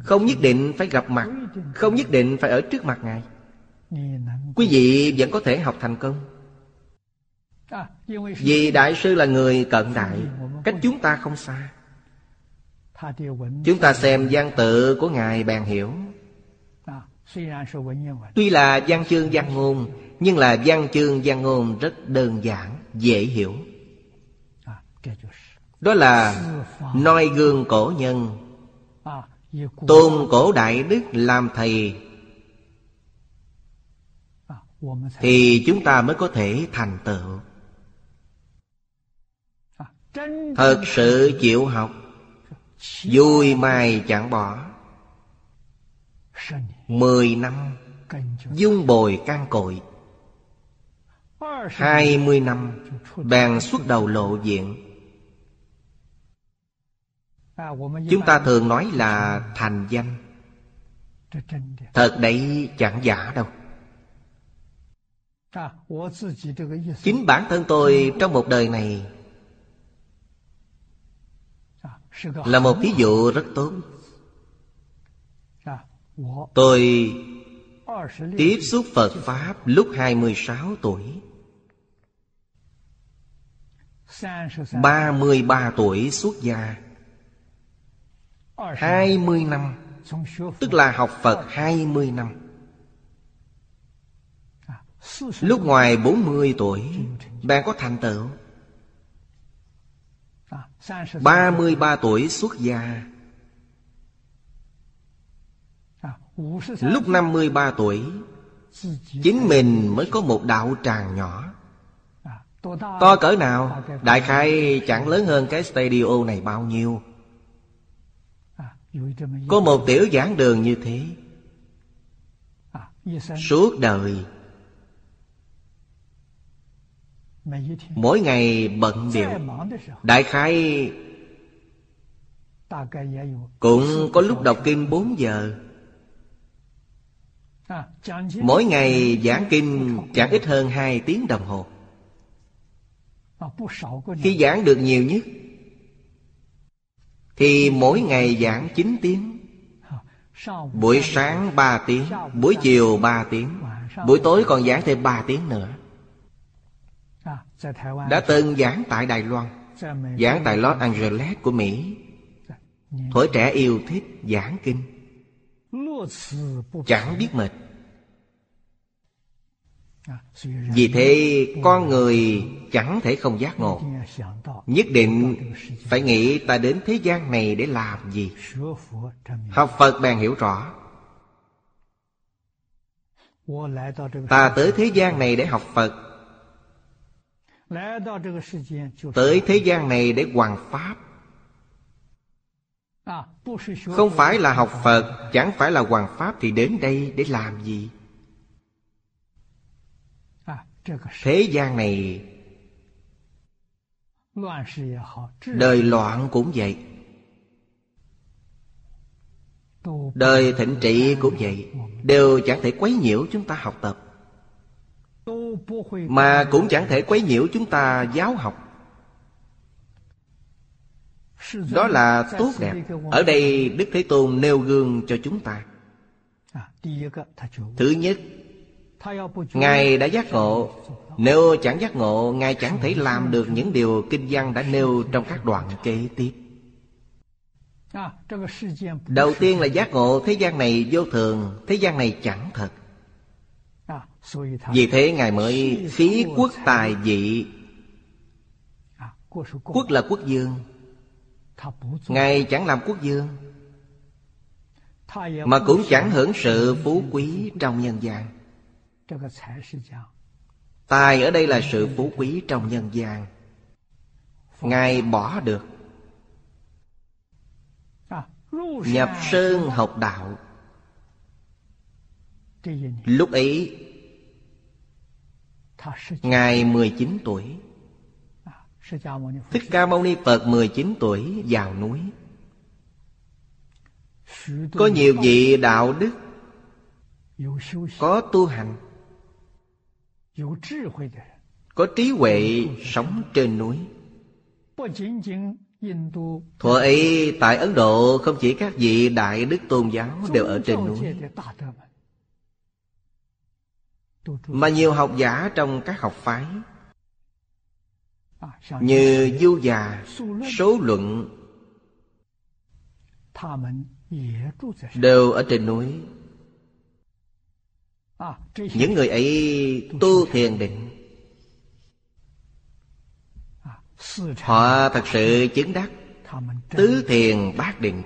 Không nhất định phải gặp mặt Không nhất định phải ở trước mặt Ngài Quý vị vẫn có thể học thành công. Vì Đại sư là người cận đại Cách chúng ta không xa. Chúng ta xem văn tự của Ngài bèn hiểu. Tuy là văn chương văn ngôn Nhưng là văn chương văn ngôn rất đơn giản, dễ hiểu. Đó là noi gương cổ nhân. Tôn cổ đại đức làm thầy thì chúng ta mới có thể thành tựu. Thật sự chịu học, vui mai chẳng bỏ. Mười năm, dung bồi can cội. Hai mươi năm, bèn xuất đầu lộ diện. Chúng ta thường nói là thành danh. Thật đấy chẳng giả đâu. Chính bản thân tôi trong một đời này Là một ví dụ rất tốt. Tôi tiếp xúc Phật Pháp lúc 26 tuổi. 33 tuổi xuất gia. 20 năm Tức là học Phật 20 năm Lúc ngoài 40 tuổi, Bạn có thành tựu? 33 tuổi xuất gia. Lúc 53 tuổi, Chính mình mới có một đạo tràng nhỏ. To cỡ nào? Đại khai chẳng lớn hơn cái studio này bao nhiêu. Có một tiểu giảng đường như thế. Suốt đời Mỗi ngày bận điều Đại khai Cũng có lúc đọc kinh 4 giờ Mỗi ngày giảng kinh chẳng ít hơn 2 tiếng đồng hồ Khi giảng được nhiều nhất Thì mỗi ngày giảng 9 tiếng Buổi sáng 3 tiếng Buổi chiều 3 tiếng Buổi tối còn giảng thêm 3 tiếng nữa Đã từng giảng tại Đài Loan Giảng tại Los Angeles của Mỹ. Tuổi trẻ yêu thích giảng kinh. Chẳng biết mệt. Vì thế con người chẳng thể không giác ngộ. Nhất định phải nghĩ ta đến thế gian này để làm gì? Học Phật bèn hiểu rõ. Ta tới thế gian này để học Phật Tới thế gian này để hoàn Pháp。Không phải là học Phật Chẳng phải là hoàn Pháp Thì đến đây để làm gì？Thế gian này Đời loạn cũng vậy。Đời thịnh trị cũng vậy。Đều chẳng thể quấy nhiễu chúng ta học tập Mà cũng chẳng thể quấy nhiễu chúng ta giáo học. Đó là tốt đẹp. Ở đây Đức Thế Tôn nêu gương cho chúng ta. Thứ nhất Ngài đã giác ngộ. Nếu chẳng giác ngộ Ngài chẳng thể làm được những điều kinh văn đã nêu trong các đoạn kế tiếp. Đầu tiên là giác ngộ thế gian này vô thường Thế gian này chẳng thật vì thế Ngài mới khí quốc tài dị. Quốc là quốc dương. Ngài chẳng làm quốc dương, Mà cũng chẳng hưởng sự phú quý trong nhân gian. Tài ở đây là sự phú quý trong nhân gian. Ngài bỏ được. Nhập sơn học đạo. Lúc ấy Ngài 19 tuổi. Thích Ca Mâu Ni Phật 19 tuổi vào núi. Có nhiều vị đạo đức Có tu hành Có trí huệ sống trên núi. Thuở ấy tại Ấn Độ không chỉ các vị đại đức tôn giáo đều ở trên núi mà nhiều học giả trong các học phái Như Du già, Số luận Đều ở trên núi. Những người ấy tu thiền định. Họ thật sự chứng đắc Tứ thiền bát định.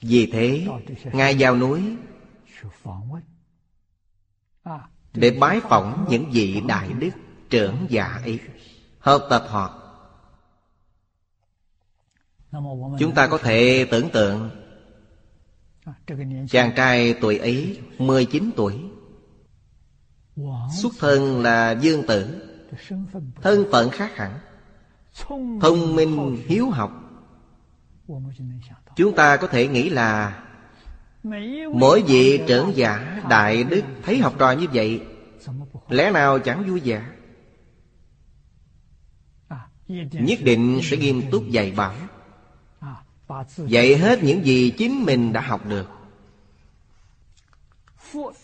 Vì thế Ngài vào núi để bái phỏng những vị đại đức trưởng giả ấy. Hợp tập họ. Chúng ta có thể tưởng tượng Chàng trai tuổi ấy 19 tuổi. Xuất thân là dương tử. Thân phận khác hẳn. Thông minh hiếu học. Chúng ta có thể nghĩ là Mỗi vị trưởng giả đại đức Thấy học trò như vậy, Lẽ nào chẳng vui vẻ? Nhất định sẽ nghiêm túc dạy bảo. Dạy hết những gì chính mình đã học được.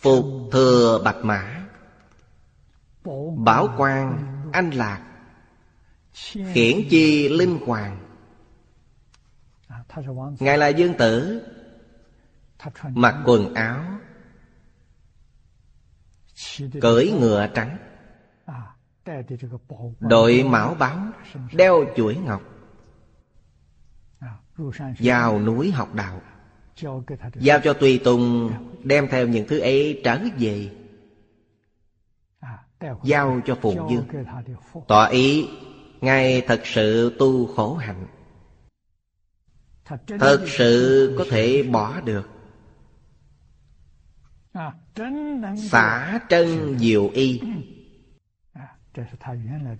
Phục thừa bạch mã, Bảo quan anh lạc Khiển chi linh hoàng. Ngài là dương tử. Mặc quần áo. Cưỡi ngựa trắng. Đội mão báo Đeo chuỗi ngọc. Vào núi học đạo. Giao cho tùy tùng. Đem theo những thứ ấy trở về. Giao cho Phụ Dương Tỏ ý Ngài thật sự tu khổ hạnh. Thật sự có thể bỏ được Xả chân diệu y.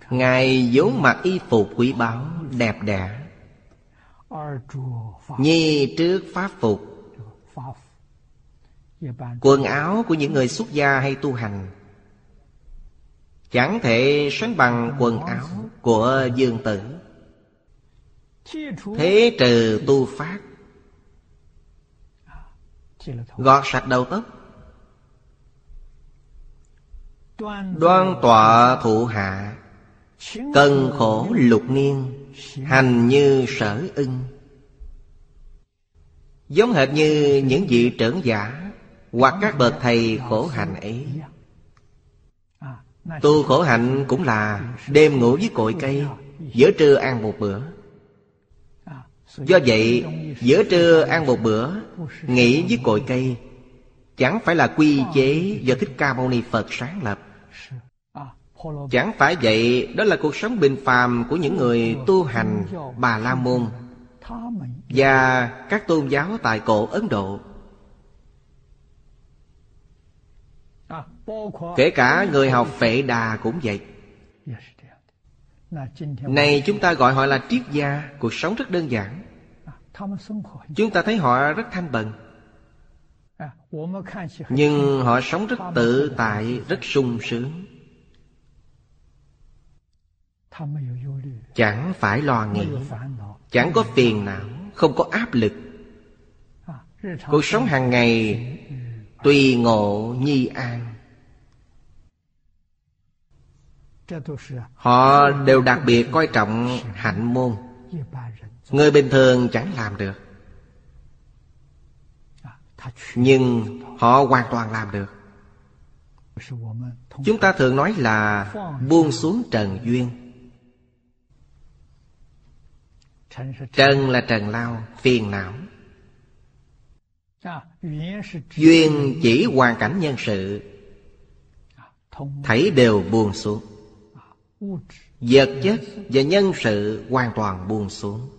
Ngài vốn mặc y phục quý báu đẹp đẽ. Nhi trước pháp phục. Quần áo của những người xuất gia hay tu hành. Chẳng thể sánh bằng quần áo của dương tử. Thế trừ tu phát. Gọt sạch đầu tóc Đoan tọa thụ hạ. Cần khổ lục niên. Hành như sở ưng. Giống hệt như những vị trưởng giả Hoặc các bậc thầy khổ hạnh ấy. Tu khổ hạnh cũng là Đêm ngủ với cội cây Giữa trưa ăn một bữa. Do vậy Giữa trưa ăn một bữa Nghỉ với cội cây Chẳng phải là quy chế do Thích Ca Mâu Ni Phật sáng lập Chẳng phải vậy, Đó là cuộc sống bình phàm Của những người tu hành Bà La Môn Và các tôn giáo tại cổ Ấn Độ. Kể cả người học Phệ Đà cũng vậy. Này, chúng ta gọi họ là triết gia, Cuộc sống rất đơn giản. Chúng ta thấy họ rất thanh bần. Nhưng họ sống rất tự tại, Rất sung sướng. Chẳng phải lo nghĩ. Chẳng có phiền não Không có áp lực. Cuộc sống hàng ngày Tùy ngộ nhi an. Họ đều đặc biệt coi trọng hạnh môn. Người bình thường chẳng làm được. Nhưng họ hoàn toàn làm được. Chúng ta thường nói là buông xuống trần duyên Trần là trần lao, phiền não. Duyên chỉ hoàn cảnh nhân sự. Thấy đều buông xuống. Vật chất và nhân sự hoàn toàn buông xuống.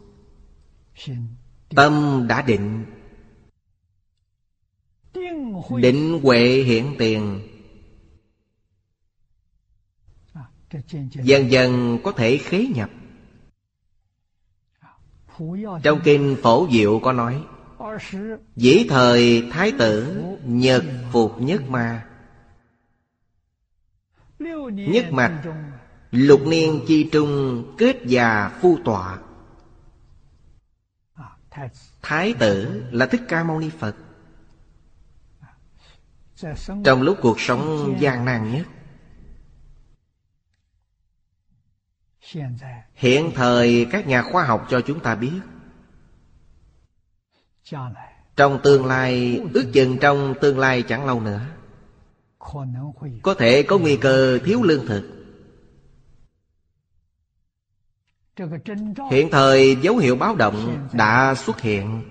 Tâm đã định. Định huệ hiện tiền. Dần dần có thể khế nhập trong kinh Phổ Diệu có nói, Dĩ thời Thái tử Nhật Phục Nhất Ma. Nhất mạch, Lục niên chi trung kết già phu tọa. Thái tử là Thích Ca Mâu Ni Phật. Trong lúc cuộc sống gian nan nhất Hiện thời các nhà khoa học cho chúng ta biết, Trong tương lai, Ước chừng trong tương lai chẳng lâu nữa, Có thể có nguy cơ thiếu lương thực. Hiện thời dấu hiệu báo động đã xuất hiện.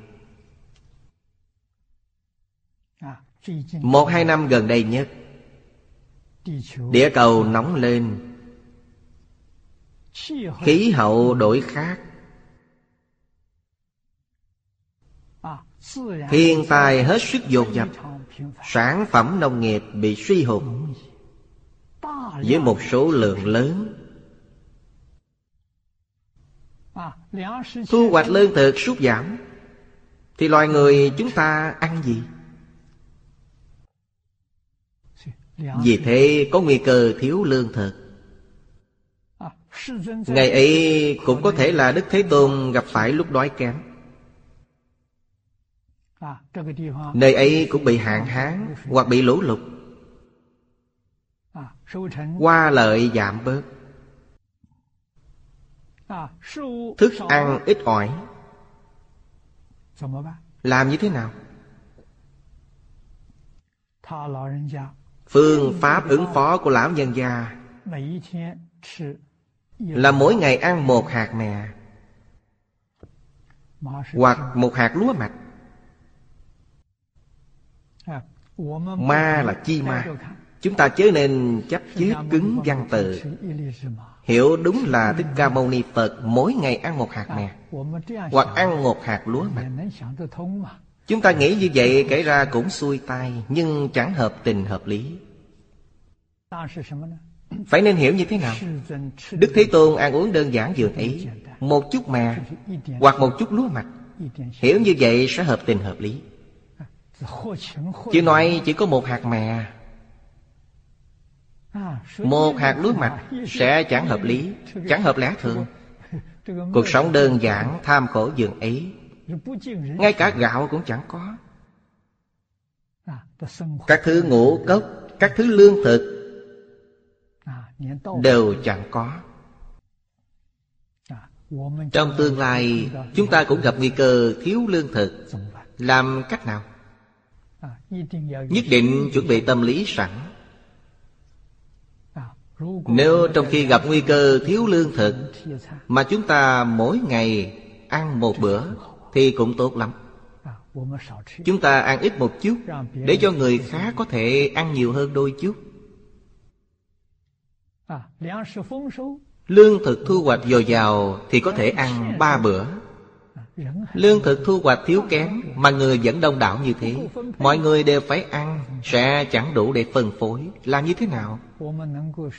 Một hai năm gần đây nhất, Địa cầu nóng lên. Khí hậu đổi khác. Thiên tai hết sức dồn dập. Sản phẩm nông nghiệp bị suy hụt Với một số lượng lớn. Thu hoạch lương thực sút giảm. Thì loài người chúng ta ăn gì? Vì thế có nguy cơ thiếu lương thực. Ngày ấy cũng có thể là Đức Thế Tôn gặp phải lúc đói kém. Nơi ấy cũng bị hạn hán Hoặc bị lũ lụt. Qua lợi giảm bớt. Thức ăn ít ỏi. Làm như thế nào? Phương pháp ứng phó của lão nhân gia là mỗi ngày ăn một hạt mè Hoặc một hạt lúa mạch. Ma là chi ma. Chúng ta chớ nên chấp chiết cứng văn tự Hiểu đúng là Thích Ca Mâu Ni Phật Mỗi ngày ăn một hạt mè Hoặc ăn một hạt lúa mạch. Chúng ta nghĩ như vậy kể ra cũng xuôi tai, Nhưng chẳng hợp tình hợp lý. Phải nên hiểu như thế nào? Đức Thế Tôn ăn uống đơn giản dường ấy Một chút mè Hoặc một chút lúa mạch. Hiểu như vậy sẽ hợp tình hợp lý. Chứ nói chỉ có một hạt mè Một hạt lúa mạch Sẽ chẳng hợp lý, Chẳng hợp lẽ thường. Cuộc sống đơn giản, tham khổ dường ấy. Ngay cả gạo cũng chẳng có. Các thứ ngũ cốc, Các thứ lương thực Đều chẳng có. Trong tương lai, Chúng ta cũng gặp nguy cơ thiếu lương thực. Làm cách nào? Nhất định chuẩn bị tâm lý sẵn. Nếu trong khi gặp nguy cơ thiếu lương thực Mà chúng ta mỗi ngày ăn một bữa Thì cũng tốt lắm. Chúng ta ăn ít một chút Để cho người khác có thể ăn nhiều hơn đôi chút. Lương thực thu hoạch dồi dào Thì có thể ăn ba bữa. Lương thực thu hoạch thiếu kém Mà người vẫn đông đảo như thế. Mọi người đều phải ăn Sẽ chẳng đủ để phân phối. Làm như thế nào?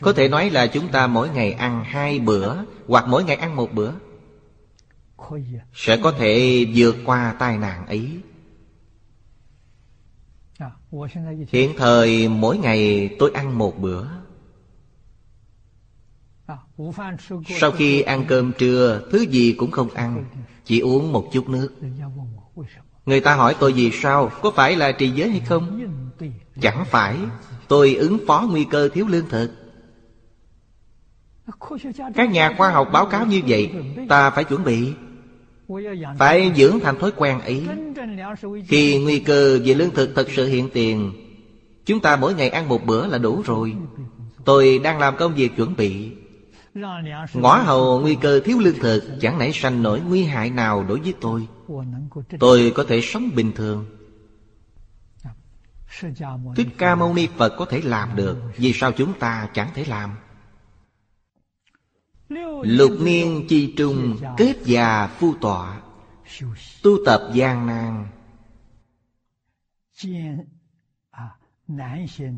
Có thể nói là chúng ta mỗi ngày ăn hai bữa Hoặc mỗi ngày ăn một bữa. Sẽ có thể vượt qua tai nạn ấy. Hiện thời mỗi ngày tôi ăn một bữa Sau khi ăn cơm trưa Thứ gì cũng không ăn chỉ uống một chút nước. Người ta hỏi tôi vì sao Có phải là trì giới hay không? Chẳng phải Tôi ứng phó nguy cơ thiếu lương thực. Các nhà khoa học báo cáo như vậy Ta phải chuẩn bị. Phải dưỡng thành thói quen ấy. Khi nguy cơ về lương thực thật sự hiện tiền Chúng ta mỗi ngày ăn một bữa là đủ rồi. Tôi đang làm công việc chuẩn bị Ngõ hầu nguy cơ thiếu lương thực, Chẳng nảy sanh nổi nguy hại nào đối với tôi. Tôi có thể sống bình thường. Thích Ca Mâu Ni Phật có thể làm được, Vì sao chúng ta chẳng thể làm? Lục niên chi trung, Kết già phu tọa, Tu tập gian nan.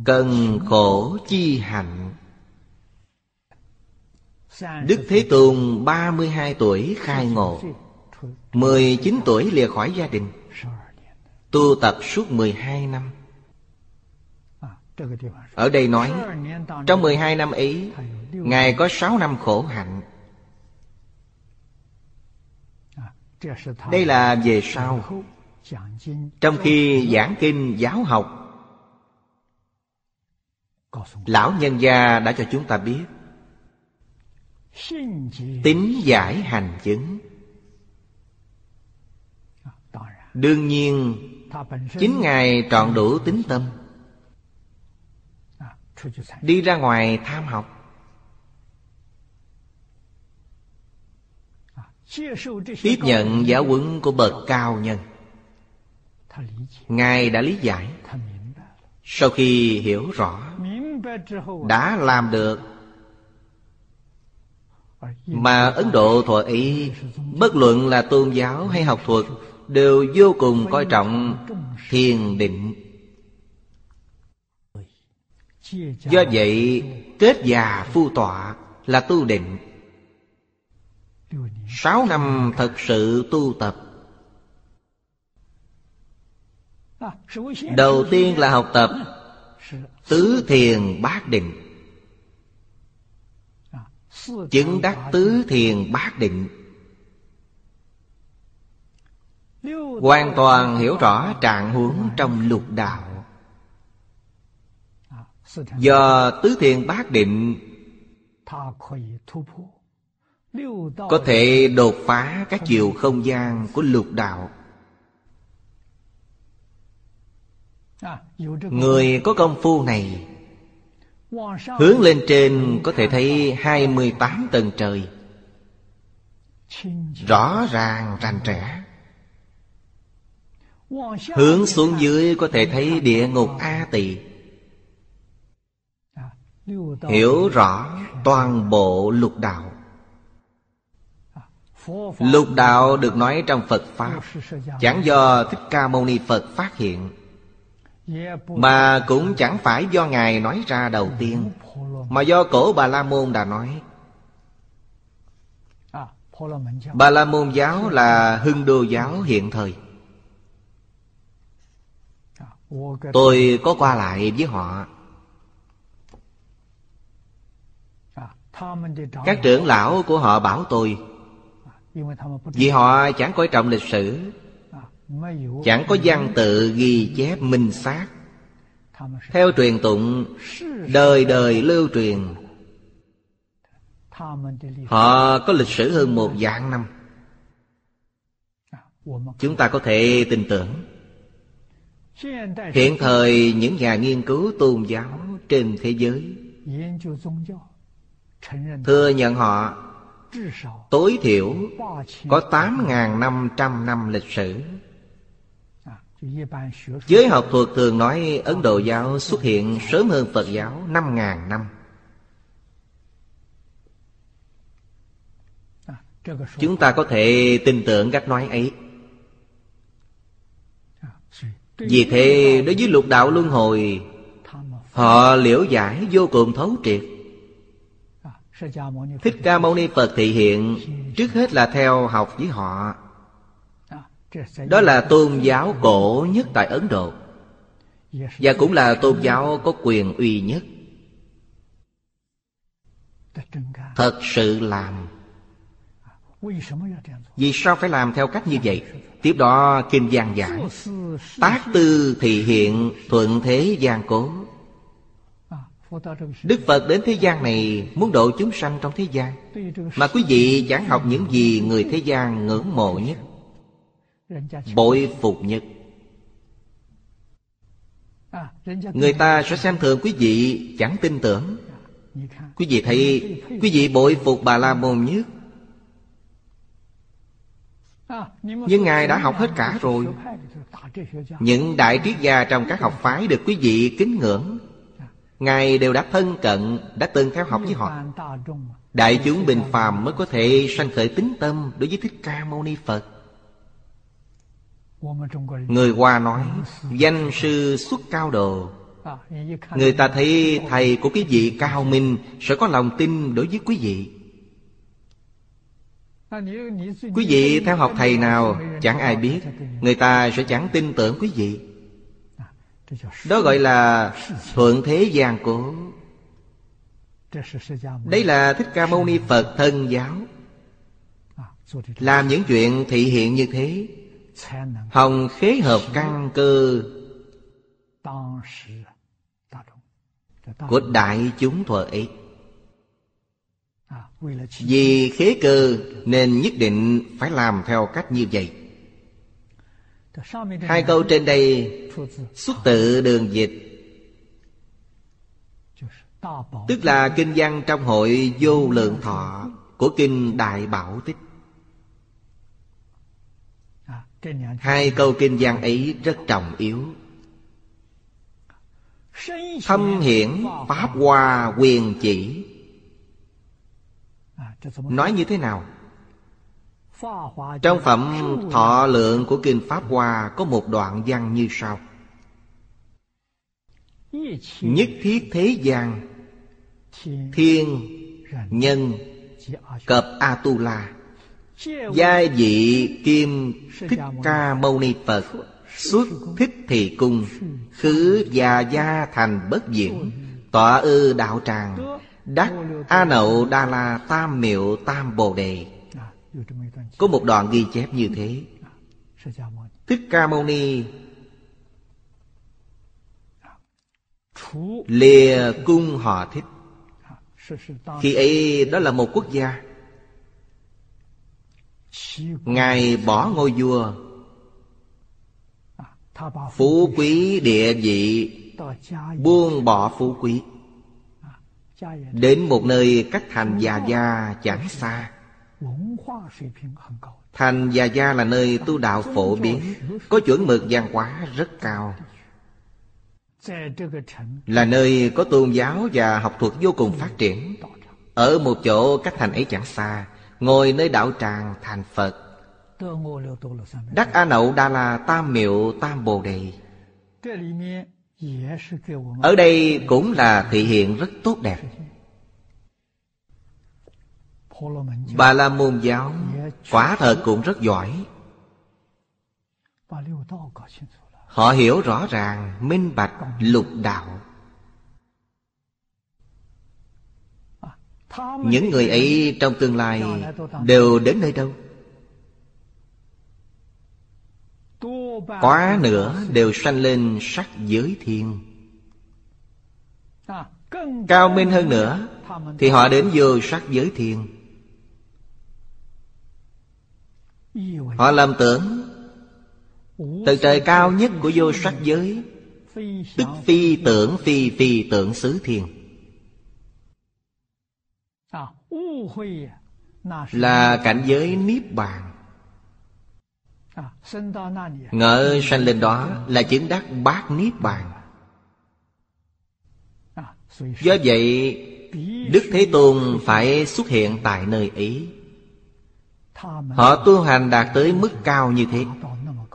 Cần khổ chi hạnh. Đức Thế Tôn 32 tuổi khai ngộ. 19 tuổi lìa khỏi gia đình. Tu tập suốt 12 năm. Ở đây nói Trong 12 năm ấy Ngài có 6 năm khổ hạnh. Đây là về sau. Trong khi giảng kinh giáo học Lão nhân gia đã cho chúng ta biết Tính giải hành chứng. Đương nhiên, Chính Ngài trọn đủ tính tâm. Đi ra ngoài tham học. Tiếp nhận giáo huấn của bậc cao nhân. Ngài đã lý giải. Sau khi hiểu rõ, Đã làm được mà Ấn Độ thuở ấy, Bất luận là tôn giáo hay học thuật, Đều vô cùng coi trọng thiền định. Do vậy, kết già phu tọa là tu định. Sáu năm thật sự tu tập. Đầu tiên là học tập, Tứ thiền bát định. Chứng đắc tứ thiền bát định. Hoàn toàn hiểu rõ trạng huống trong lục đạo. Do tứ thiền bát định Có thể đột phá các chiều không gian của lục đạo. Người có công phu này Hướng lên trên có thể thấy 28 tầng trời. Rõ ràng rành rẽ. Hướng xuống dưới có thể thấy địa ngục A Tỳ. Hiểu rõ toàn bộ lục đạo. Lục đạo được nói trong Phật Pháp. Chẳng do Thích Ca Mâu Ni Phật phát hiện. Mà cũng chẳng phải do Ngài nói ra đầu tiên Mà do cổ Bà La Môn đã nói. Bà La Môn giáo là hưng đô giáo hiện thời. Tôi có qua lại với họ. Các trưởng lão của họ bảo tôi Vì họ chẳng coi trọng lịch sử Chẳng có văn tự ghi chép minh xác. Theo truyền tụng, Đời đời lưu truyền. Họ có lịch sử hơn một vạn năm. Chúng ta có thể tin tưởng. Hiện thời, những nhà nghiên cứu tôn giáo trên thế giới Thừa nhận họ tối thiểu có 8.500 năm lịch sử. Giới học thuật thường nói Ấn Độ giáo xuất hiện sớm hơn Phật giáo 5.000 năm. Chúng ta có thể tin tưởng cách nói ấy. Vì thế, đối với lục đạo luân hồi, Họ liễu giải vô cùng thấu triệt. Thích Ca Mâu Ni Phật thị hiện Trước hết là theo học với họ. Đó là tôn giáo cổ nhất tại Ấn Độ. Và cũng là tôn giáo có quyền uy nhất. Thật sự làm. Vì sao phải làm theo cách như vậy? Tiếp đó kim Giang giảng, Tác tư thị hiện, thuận thế gian cố. Đức Phật đến thế gian này Muốn độ chúng sanh trong thế gian. Mà quý vị chẳng học những gì Người thế gian ngưỡng mộ nhất. Bội phục nhất. Người ta sẽ xem thường quý vị Chẳng tin tưởng. Quý vị thấy Quý vị bội phục Bà La Môn nhất. Nhưng Ngài đã học hết cả rồi. Những đại triết gia trong các học phái Được quý vị kính ngưỡng. Ngài đều đã thân cận Đã từng theo học với họ. Đại chúng bình phàm mới có thể sanh khởi tính tâm Đối với Thích Ca Mâu Ni Phật Người Hoa nói Danh sư xuất cao đồ. Người ta thấy thầy của quý vị cao minh Sẽ có lòng tin đối với quý vị. Quý vị theo học thầy nào Chẳng ai biết. Người ta sẽ chẳng tin tưởng quý vị. Đó gọi là thuận thế gian cố. Đây là Thích Ca Mâu Ni Phật thân giáo. Làm những chuyện thị hiện như thế Hồng khế hợp căn cơ. Của đại chúng thuở ấy. Vì khế cơ nên nhất định phải làm theo cách như vậy. Hai câu trên đây xuất tự đường dịch Tức là kinh văn trong hội vô lượng thọ Của kinh Đại Bảo Tích. Hai câu kinh văn ấy rất trọng yếu. Thâm hiển Pháp Hoa quyền chỉ. Nói như thế nào? Trong phẩm thọ lượng của Kinh Pháp Hoa Có một đoạn văn như sau. Nhất thiết thế gian, Thiên, Nhân, Cập A-tu-la. Gia vị Kim Thích Ca Mâu Ni Phật, Xuất thích thị cung, Khứ già gia thành bất diễn Tọa ư đạo tràng, Đắc A Nậu Đa La Tam Miệu Tam Bồ Đề. Có một đoạn ghi chép như thế. Thích Ca Mâu Ni Lìa cung họ thích. Khi ấy đó là một quốc gia Ngài bỏ ngôi vua. Phú quý địa vị. Buông bỏ phú quý. Đến một nơi cách thành già gia chẳng xa. Thành Già Gia là nơi tu đạo phổ biến, Có chuẩn mực văn hóa rất cao. Là nơi có tôn giáo và học thuật vô cùng phát triển. Ở một chỗ cách thành ấy chẳng xa. Ngồi nơi đạo tràng thành Phật. Đắc A Nậu Đa La Tam Miệu Tam Bồ Đề. Ở đây cũng là thị hiện rất tốt đẹp. Bà La Môn giáo, Quả thật cũng rất giỏi. Họ hiểu rõ ràng, Minh bạch lục đạo. Những người ấy trong tương lai Đều đến nơi đâu? Quá nữa đều sanh lên sắc giới thiên. Cao minh hơn nữa, Thì họ đến vô sắc giới thiên. Họ lầm tưởng Từ trời cao nhất của vô sắc giới, Tức phi tưởng, phi phi tưởng xứ thiên. Là cảnh giới Niết Bàn. Ngỡ sanh lên đó là chứng đắc bát Niết Bàn. Do vậy, Đức Thế Tôn phải xuất hiện tại nơi ấy. Họ tu hành đạt tới mức cao như thế.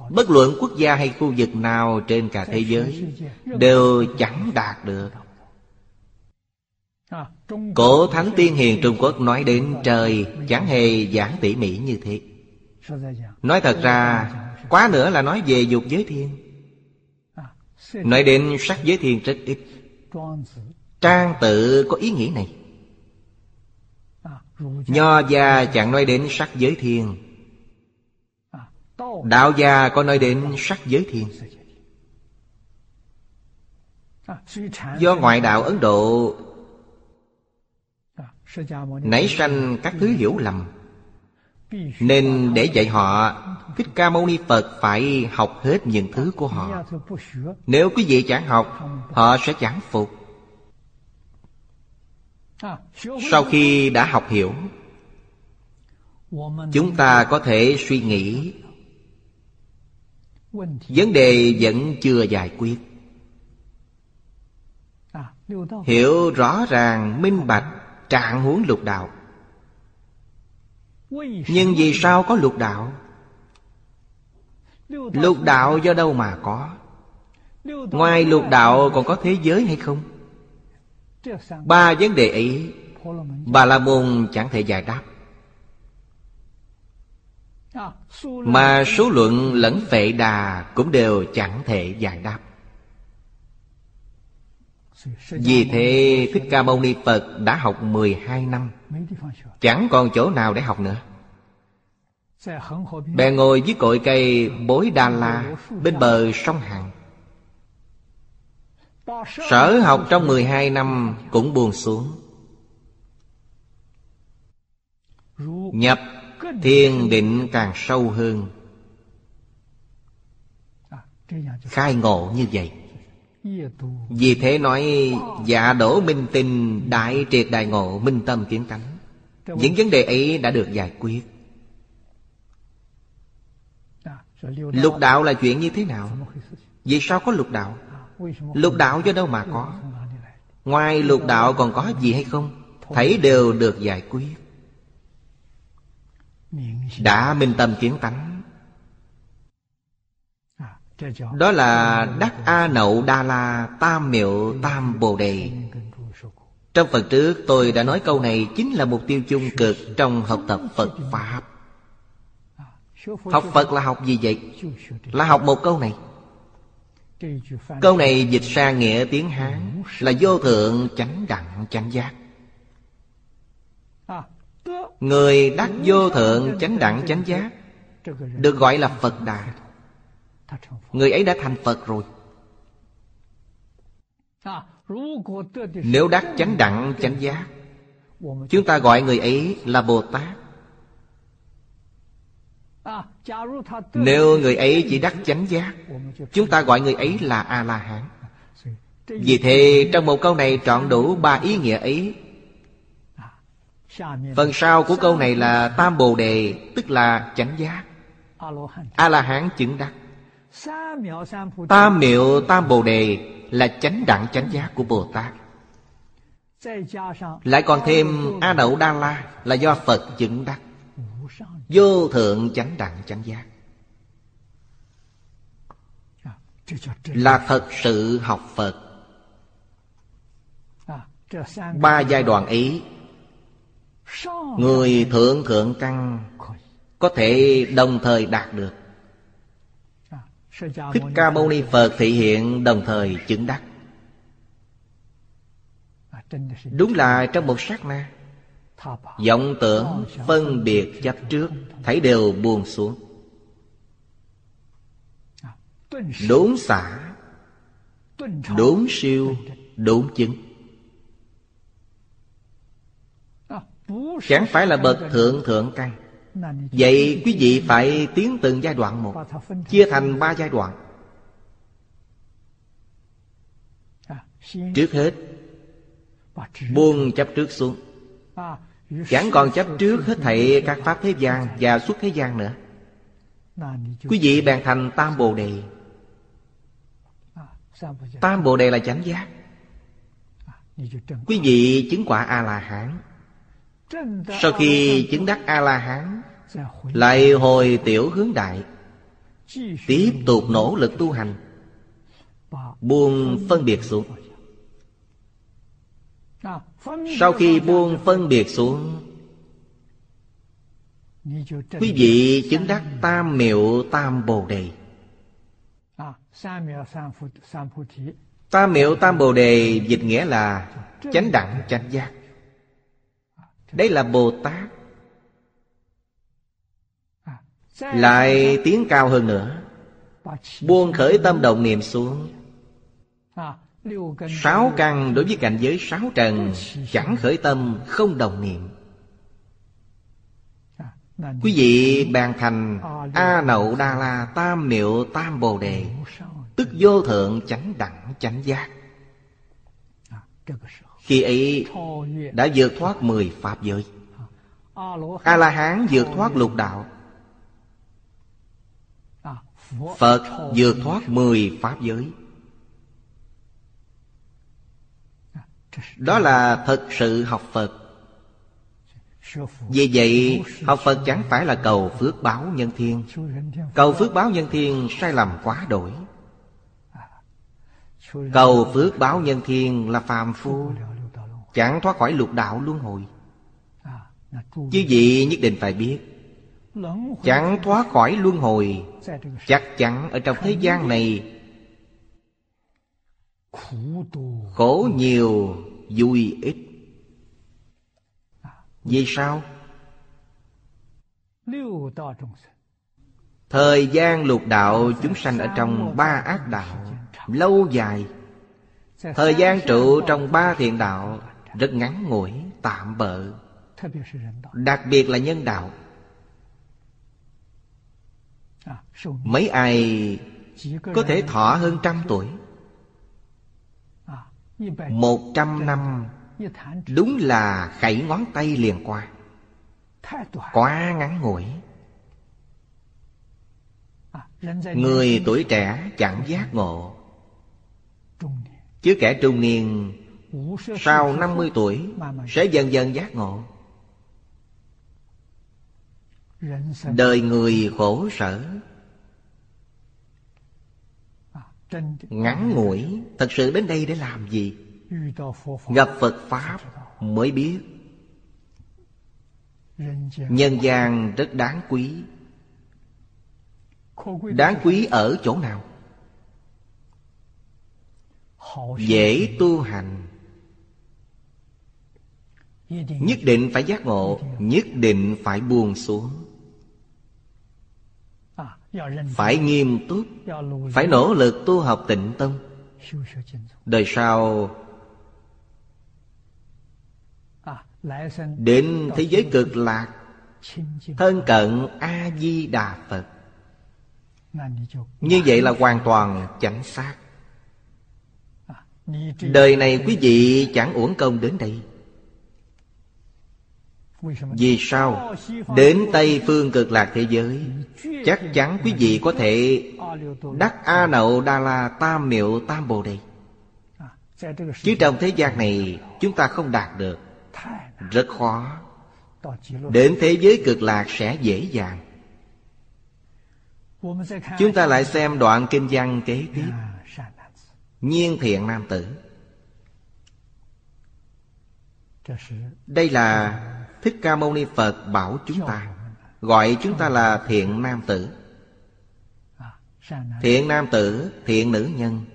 Bất luận quốc gia hay khu vực nào trên cả thế giới Đều chẳng đạt được. Cổ Thánh Tiên Hiền Trung Quốc nói đến trời Chẳng hề giảng tỉ mỉ như thế. Nói thật ra Quá nữa là nói về dục giới thiên. Nói đến sắc giới thiên rất ít. Trang tự có ý nghĩ này. Nho gia chẳng nói đến sắc giới thiên. Đạo gia có nói đến sắc giới thiên. Do ngoại đạo Ấn Độ Nảy sanh các thứ hiểu lầm. Nên để dạy họ, Thích Ca Mâu Ni Phật phải học hết những thứ của họ. Nếu quý vị chẳng học, Họ sẽ chẳng phục. Sau khi đã học hiểu, chúng ta có thể suy nghĩ. Vấn đề vẫn chưa giải quyết. Hiểu rõ ràng, minh bạch trạng huống lục đạo. Nhưng vì sao có lục đạo? Lục đạo do đâu mà có? Ngoài lục đạo còn có thế giới hay không? Ba vấn đề ấy Bà La Môn chẳng thể giải đáp. Mà số luận lẫn phệ đà Cũng đều chẳng thể giải đáp vì thế, Thích Ca Mâu Ni Phật đã học 12 năm. Chẳng còn chỗ nào để học nữa. Bè ngồi dưới cội cây bối Đà La Bên bờ sông Hằng. Sở học trong 12 năm cũng buồn xuống. Nhập thiền định càng sâu hơn. Khai ngộ như vậy. Vì thế nói Dạ đổ minh tinh, Đại triệt đại ngộ, Minh tâm kiến tánh. Những vấn đề ấy đã được giải quyết. Lục đạo là chuyện như thế nào? Vì sao có lục đạo? Lục đạo do đâu mà có? Ngoài lục đạo còn có gì hay không? Thấy đều được giải quyết. Đã minh tâm kiến tánh đó là Đắc A Nậu Đa La Tam Miệu Tam Bồ Đề. Trong phần trước tôi đã nói câu này Chính là mục tiêu chung cực Trong học tập Phật Pháp. Học Phật là học gì vậy? Là học một câu này. Câu này dịch sang nghĩa tiếng Hán Là vô thượng chánh đẳng chánh giác. Người đắc vô thượng chánh đẳng chánh giác Được gọi là Phật Đà Người ấy đã thành Phật rồi. Nếu đắc chánh đẳng, chánh giác, Chúng ta gọi người ấy là Bồ Tát. Nếu người ấy chỉ đắc chánh giác, Chúng ta gọi người ấy là A-la-hán. Vì thế, trong một câu này trọn đủ ba ý nghĩa ấy. Phần sau của câu này là Tam Bồ Đề, Tức là chánh giác. A-la-hán chứng đắc. Tam miệu Tam Bồ Đề Là chánh đẳng chánh giác của Bồ Tát. Lại còn thêm A Đậu Đa La Là do Phật chứng đắc. Vô thượng chánh đẳng chánh giác. Là thật sự học Phật. Ba giai đoạn ấy Người thượng thượng căn Có thể đồng thời đạt được Thích Ca Mâu Ni Phật thị hiện đồng thời chứng đắc. Đúng là trong một sát na, vọng tưởng phân biệt chấp trước, thấy đều buông xuống. Đốn xả đốn siêu đốn chứng. Chẳng phải là bậc thượng thượng căn vậy quý vị phải tiến từng giai đoạn một, chia thành ba giai đoạn. Trước hết, buông chấp trước xuống. Chẳng còn chấp trước hết thảy các pháp thế gian Và xuất thế gian nữa. Quý vị bèn thành Tam Bồ Đề. Tam Bồ Đề là chánh giác. Quý vị chứng quả A-la-hán sau khi chứng đắc A-la-hán, Lại hồi tiểu hướng đại, Tiếp tục nỗ lực tu hành, Buông phân biệt xuống. Sau khi buông phân biệt xuống, Quý vị chứng đắc tam miệu tam bồ đề. Tam miệu tam bồ đề dịch nghĩa là chánh đẳng, chánh giác. Đây là Bồ Tát. Lại tiến cao hơn nữa. Buông khởi tâm động niệm xuống. Sáu căn đối với cảnh giới sáu trần Chẳng khởi tâm, không đồng niệm. Quý vị bàn thành A Nậu Đa La Tam Miệu Tam Bồ Đề, Tức vô thượng chánh đẳng chánh giác. Khi ấy đã vượt thoát mười Pháp giới. A-la-hán vượt thoát lục đạo. Phật vượt thoát mười Pháp giới. Đó là thật sự học Phật. Vì vậy, học Phật chẳng phải là cầu phước báo nhân thiên. Cầu phước báo nhân thiên sai lầm quá đổi. Cầu phước báo nhân thiên là phàm phu. Chẳng thoát khỏi lục đạo luân hồi. Chứ gì nhất định phải biết. Chẳng thoát khỏi luân hồi Chắc chắn ở trong thế gian này. Khổ nhiều vui ít. Vì sao? Thời gian lục đạo chúng sanh ở trong ba ác đạo Lâu dài. Thời gian trụ trong ba thiện đạo Rất ngắn ngủi, tạm bợ. Đặc biệt là nhân đạo. Mấy ai có thể thọ hơn trăm tuổi. Một trăm năm Đúng là khẩy ngón tay liền qua. Quá ngắn ngủi. Người tuổi trẻ chẳng giác ngộ. Chứ kẻ trung niên Sau 50 tuổi Sẽ dần dần giác ngộ. Đời người khổ sở Ngắn ngủi Thật sự đến đây để làm gì? Gặp Phật Pháp mới biết. Nhân gian rất đáng quý. Đáng quý ở chỗ nào? Dễ tu hành Nhất định phải giác ngộ, Nhất định phải buông xuống. Phải nghiêm túc, phải nỗ lực tu học tịnh tâm đời sau, đến thế giới cực lạc, thân cận a di đà phật. Như vậy là hoàn toàn chánh xác. Đời này quý vị chẳng uổng công đến đây. Vì sao? Đến Tây Phương cực lạc thế giới, Chắc chắn quý vị có thể Đắc A Nậu Đa La Tam Miệu Tam Bồ Đề. Chứ trong thế gian này, Chúng ta không đạt được. Rất khó. Đến thế giới cực lạc sẽ dễ dàng. Chúng ta lại xem đoạn kinh văn kế tiếp. Nhiên thiện nam tử. Đây là Thích Ca Mâu Ni Phật bảo chúng ta Gọi chúng ta là thiện nam tử. Thiện nam tử, thiện nữ nhân.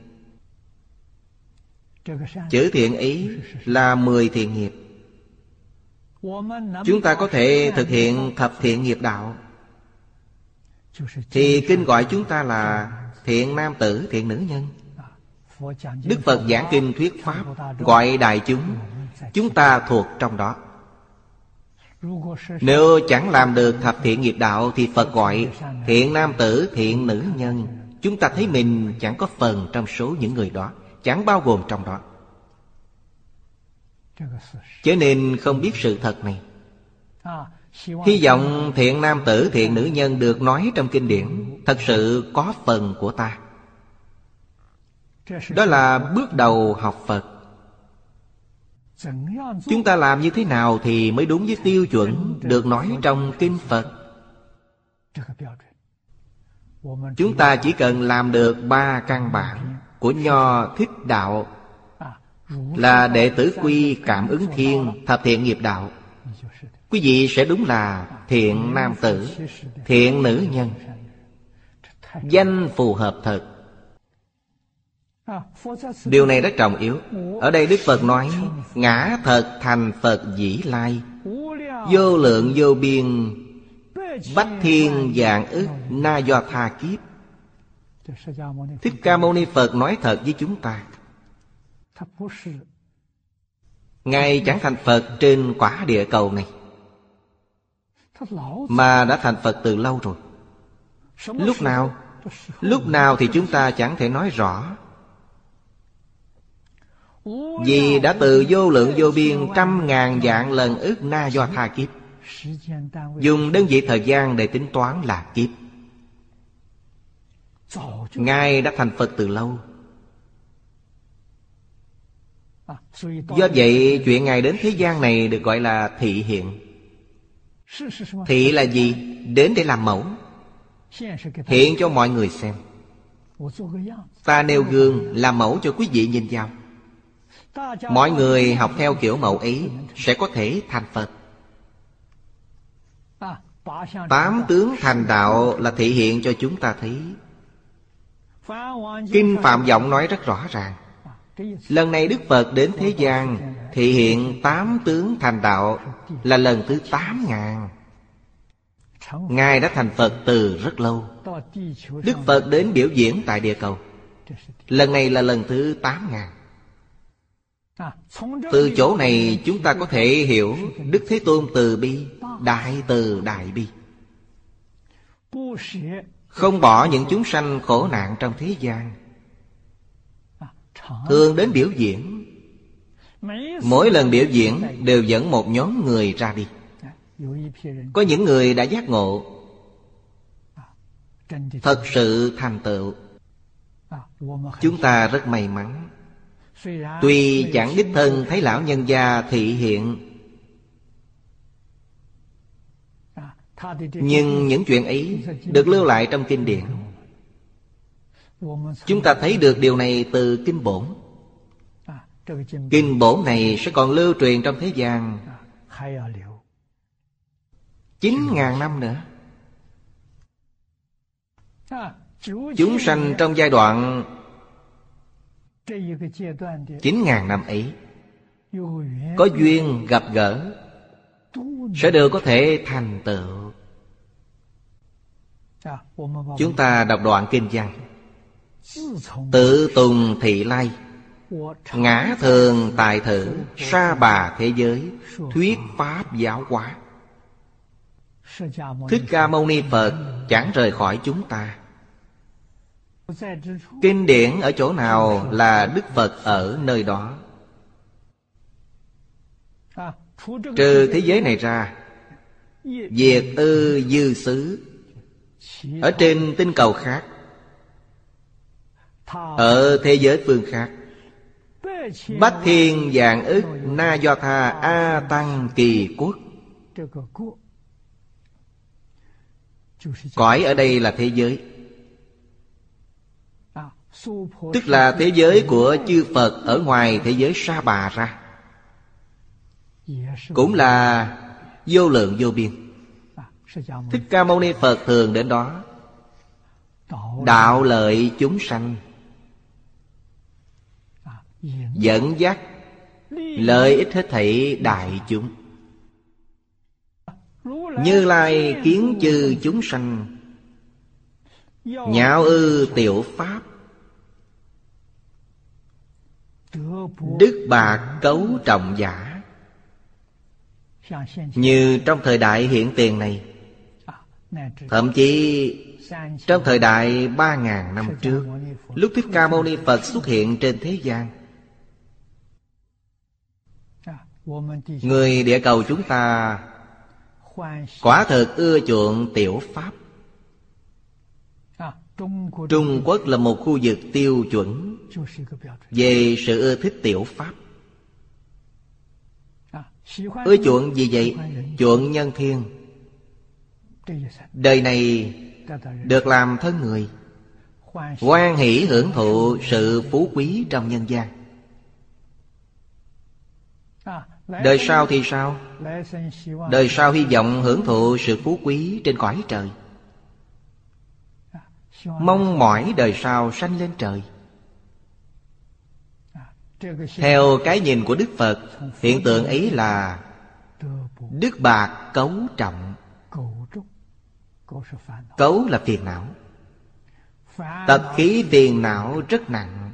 Chữ thiện ý là mười thiện nghiệp. Chúng ta có thể thực hiện thập thiện nghiệp đạo. Thì kinh gọi chúng ta là thiện nam tử, thiện nữ nhân. Đức Phật giảng kinh thuyết Pháp Gọi đại chúng Chúng ta thuộc trong đó. Nếu chẳng làm được thập thiện nghiệp đạo Thì Phật gọi thiện nam tử, thiện nữ nhân. Chúng ta thấy mình chẳng có phần trong số những người đó Chẳng bao gồm trong đó. Chớ nên không biết sự thật này. Hy vọng thiện nam tử, thiện nữ nhân được nói trong kinh điển Thật sự có phần của ta. Đó là bước đầu học Phật. Chúng ta làm như thế nào thì mới đúng với tiêu chuẩn Được nói trong kinh Phật? Chúng ta chỉ cần làm được ba căn bản Của Nho Thích Đạo Là đệ tử quy cảm ứng thiên, Thập thiện nghiệp đạo. Quý vị sẽ đúng là thiện nam tử, Thiện nữ nhân. Danh phù hợp thật. Điều này rất trọng yếu. Ở đây Đức Phật nói, Ngã thật thành Phật dĩ lai, Vô lượng, vô biên, Bách thiên dạng ức, Na do tha kiếp. Thích Ca Mâu Ni Phật nói thật với chúng ta, Ngài chẳng thành Phật trên quả địa cầu này, Mà đã thành Phật từ lâu rồi. Lúc nào Lúc nào thì chúng ta chẳng thể nói rõ vì đã từ vô lượng vô biên Trăm ngàn dạng lần ức na do tha kiếp, Dùng đơn vị thời gian để tính toán là kiếp. Ngài đã thành Phật từ lâu. Do vậy, chuyện Ngài đến thế gian này được gọi là thị hiện. Thị là gì? Đến để làm mẫu, Hiện cho mọi người xem. Ta nêu gương làm mẫu cho quý vị nhìn vào. Mọi người học theo kiểu mẫu ấy Sẽ có thể thành Phật. Tám tướng thành đạo là thể hiện cho chúng ta thấy. Kinh Phạm Vọng nói rất rõ ràng. Lần này Đức Phật đến thế gian, Thể hiện tám tướng thành đạo Là lần thứ tám ngàn. Ngài đã thành Phật từ rất lâu. Đức Phật đến biểu diễn tại địa cầu. Lần này là lần thứ tám ngàn. Từ chỗ này chúng ta có thể hiểu Đức Thế Tôn từ bi, Đại từ đại bi. Không bỏ những chúng sanh khổ nạn trong thế gian. Thường đến biểu diễn. Mỗi lần biểu diễn đều dẫn một nhóm người ra đi. Có những người đã giác ngộ. Thật sự thành tựu. Chúng ta rất may mắn. Tuy chẳng đích thân thấy lão nhân gia thị hiện, Nhưng những chuyện ấy được lưu lại trong kinh điển. Chúng ta thấy được điều này từ kinh bổn. Kinh bổn này sẽ còn lưu truyền trong thế gian Chín ngàn năm nữa. Chúng sanh trong giai đoạn Chín ngàn năm ấy. Có duyên gặp gỡ Sẽ đều có thể thành tựu. Chúng ta đọc đoạn kinh văn. Tự tùng thị lai. Ngã thường tài thử Sa bà thế giới Thuyết pháp giáo hóa. Thích Ca Mâu Ni Phật Chẳng rời khỏi chúng ta Kinh điển ở chỗ nào là Đức Phật ở nơi đó? Trừ thế giới này ra Diệt ư dư xứ, Ở trên tinh cầu khác, Ở thế giới phương khác. Bách thiên dạng ức Na do tha A tăng kỳ quốc. Cõi ở đây là thế giới. Tức là thế giới của chư Phật Ở ngoài thế giới sa bà ra. Cũng là vô lượng vô biên. Thích Ca Mâu Ni Phật thường đến đó. Đạo lợi chúng sanh. Dẫn dắt Lợi ích hết thảy đại chúng. Như Lai kiến chư chúng sanh. Nhạo ư tiểu pháp. Đức bạc cấu trọng giả. Như trong thời đại hiện tiền này, Thậm chí trong thời đại ba ngàn năm trước, Lúc Thích Ca Mâu Ni Phật xuất hiện trên thế gian, Người địa cầu chúng ta Quả thực ưa chuộng tiểu pháp. Trung Quốc là một khu vực tiêu chuẩn Về sự ưa thích tiểu pháp. Ưa chuộng gì vậy? Chuộng nhân thiên. Đời này được làm thân người quan hỷ hưởng thụ sự phú quý trong nhân gian. Đời sau thì sao? Đời sau hy vọng hưởng thụ sự phú quý trên cõi trời Mong mỏi đời sau sanh lên trời. Theo cái nhìn của Đức Phật Hiện tượng ấy là Đức bạc cấu trọng. Cấu là phiền não. Tập khí phiền não rất nặng.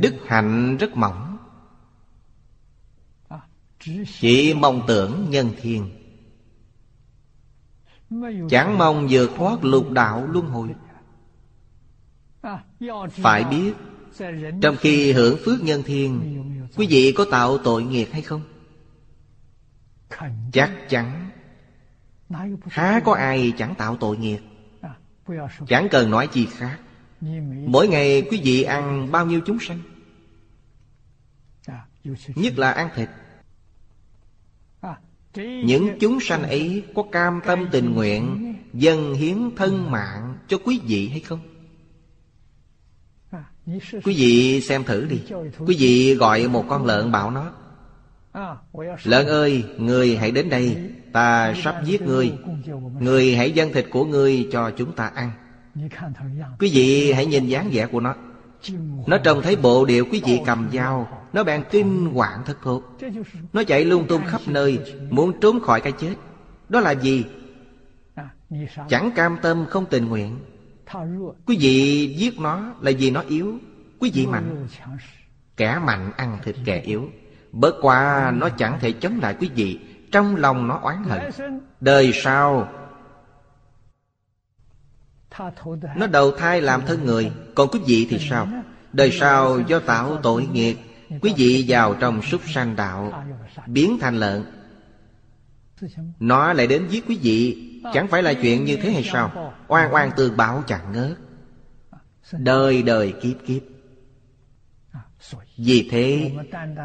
Đức hạnh rất mỏng. Chỉ mong tưởng nhân thiên Chẳng mong vượt thoát lục đạo luân hồi. Phải biết, Trong khi hưởng phước nhân thiên Quý vị có tạo tội nghiệp hay không? Chắc chắn, Há có ai chẳng tạo tội nghiệp? Chẳng cần nói gì khác. Mỗi ngày quý vị ăn bao nhiêu chúng sanh? Nhất là ăn thịt. Những chúng sanh ấy có cam tâm tình nguyện Dâng hiến thân mạng cho quý vị hay không? Quý vị xem thử đi. Quý vị gọi một con lợn bảo nó Lợn ơi, người hãy đến đây Ta sắp giết người, Người hãy dâng thịt của người cho chúng ta ăn. Quý vị hãy nhìn dáng vẻ của nó. Nó trông thấy bộ điệu quý vị cầm dao nó bèn kinh hoàng thất thốt Nó chạy lung tung khắp nơi, Muốn trốn khỏi cái chết. Đó là gì? Chẳng cam tâm, không tình nguyện. Quý vị giết nó là vì nó yếu. Quý vị mạnh. Kẻ mạnh ăn thịt kẻ yếu. Bớt qua, nó chẳng thể chống lại quý vị. Trong lòng nó oán hận. Đời sau, Nó đầu thai làm thân người. Còn quý vị thì sao? Đời sau do tạo tội nghiệp. Quý vị vào trong súc sanh đạo, Biến thành lợn. Nó lại đến giết quý vị. Chẳng phải là chuyện như thế hay sao? Oan oan tương báo chẳng ngớt. Đời đời kiếp kiếp. Vì thế,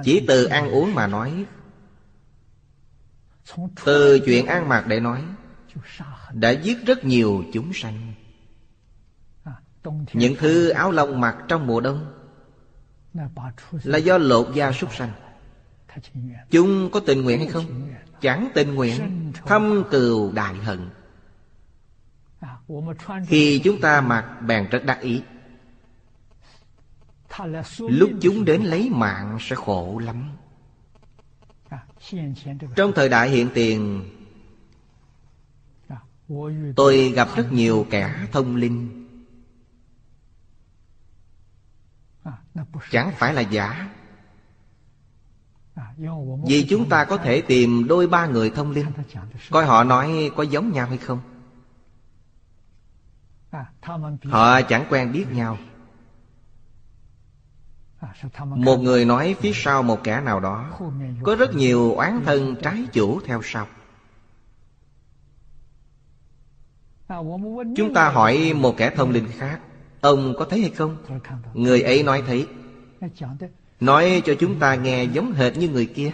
Chỉ từ ăn uống mà nói. Từ chuyện ăn mặc để nói, Đã giết rất nhiều chúng sanh. Những thứ áo lông mặc trong mùa đông là do lột da súc sanh. Chúng có tình nguyện hay không? Chẳng tình nguyện Thâm cừu đại hận. Khi chúng ta mặc bèn rất đắc ý, Lúc chúng đến lấy mạng sẽ khổ lắm. Trong thời đại hiện tiền, Tôi gặp rất nhiều kẻ thông linh. Chẳng phải là giả. Vì chúng ta có thể tìm đôi ba người thông linh. Coi họ nói có giống nhau hay không? Họ chẳng quen biết nhau. Một người nói phía sau một kẻ nào đó. Có rất nhiều oán thân trái chủ theo sau. Chúng ta hỏi một kẻ thông linh khác Ông có thấy hay không? Người ấy nói thấy. Nói cho chúng ta nghe giống hệt như người kia,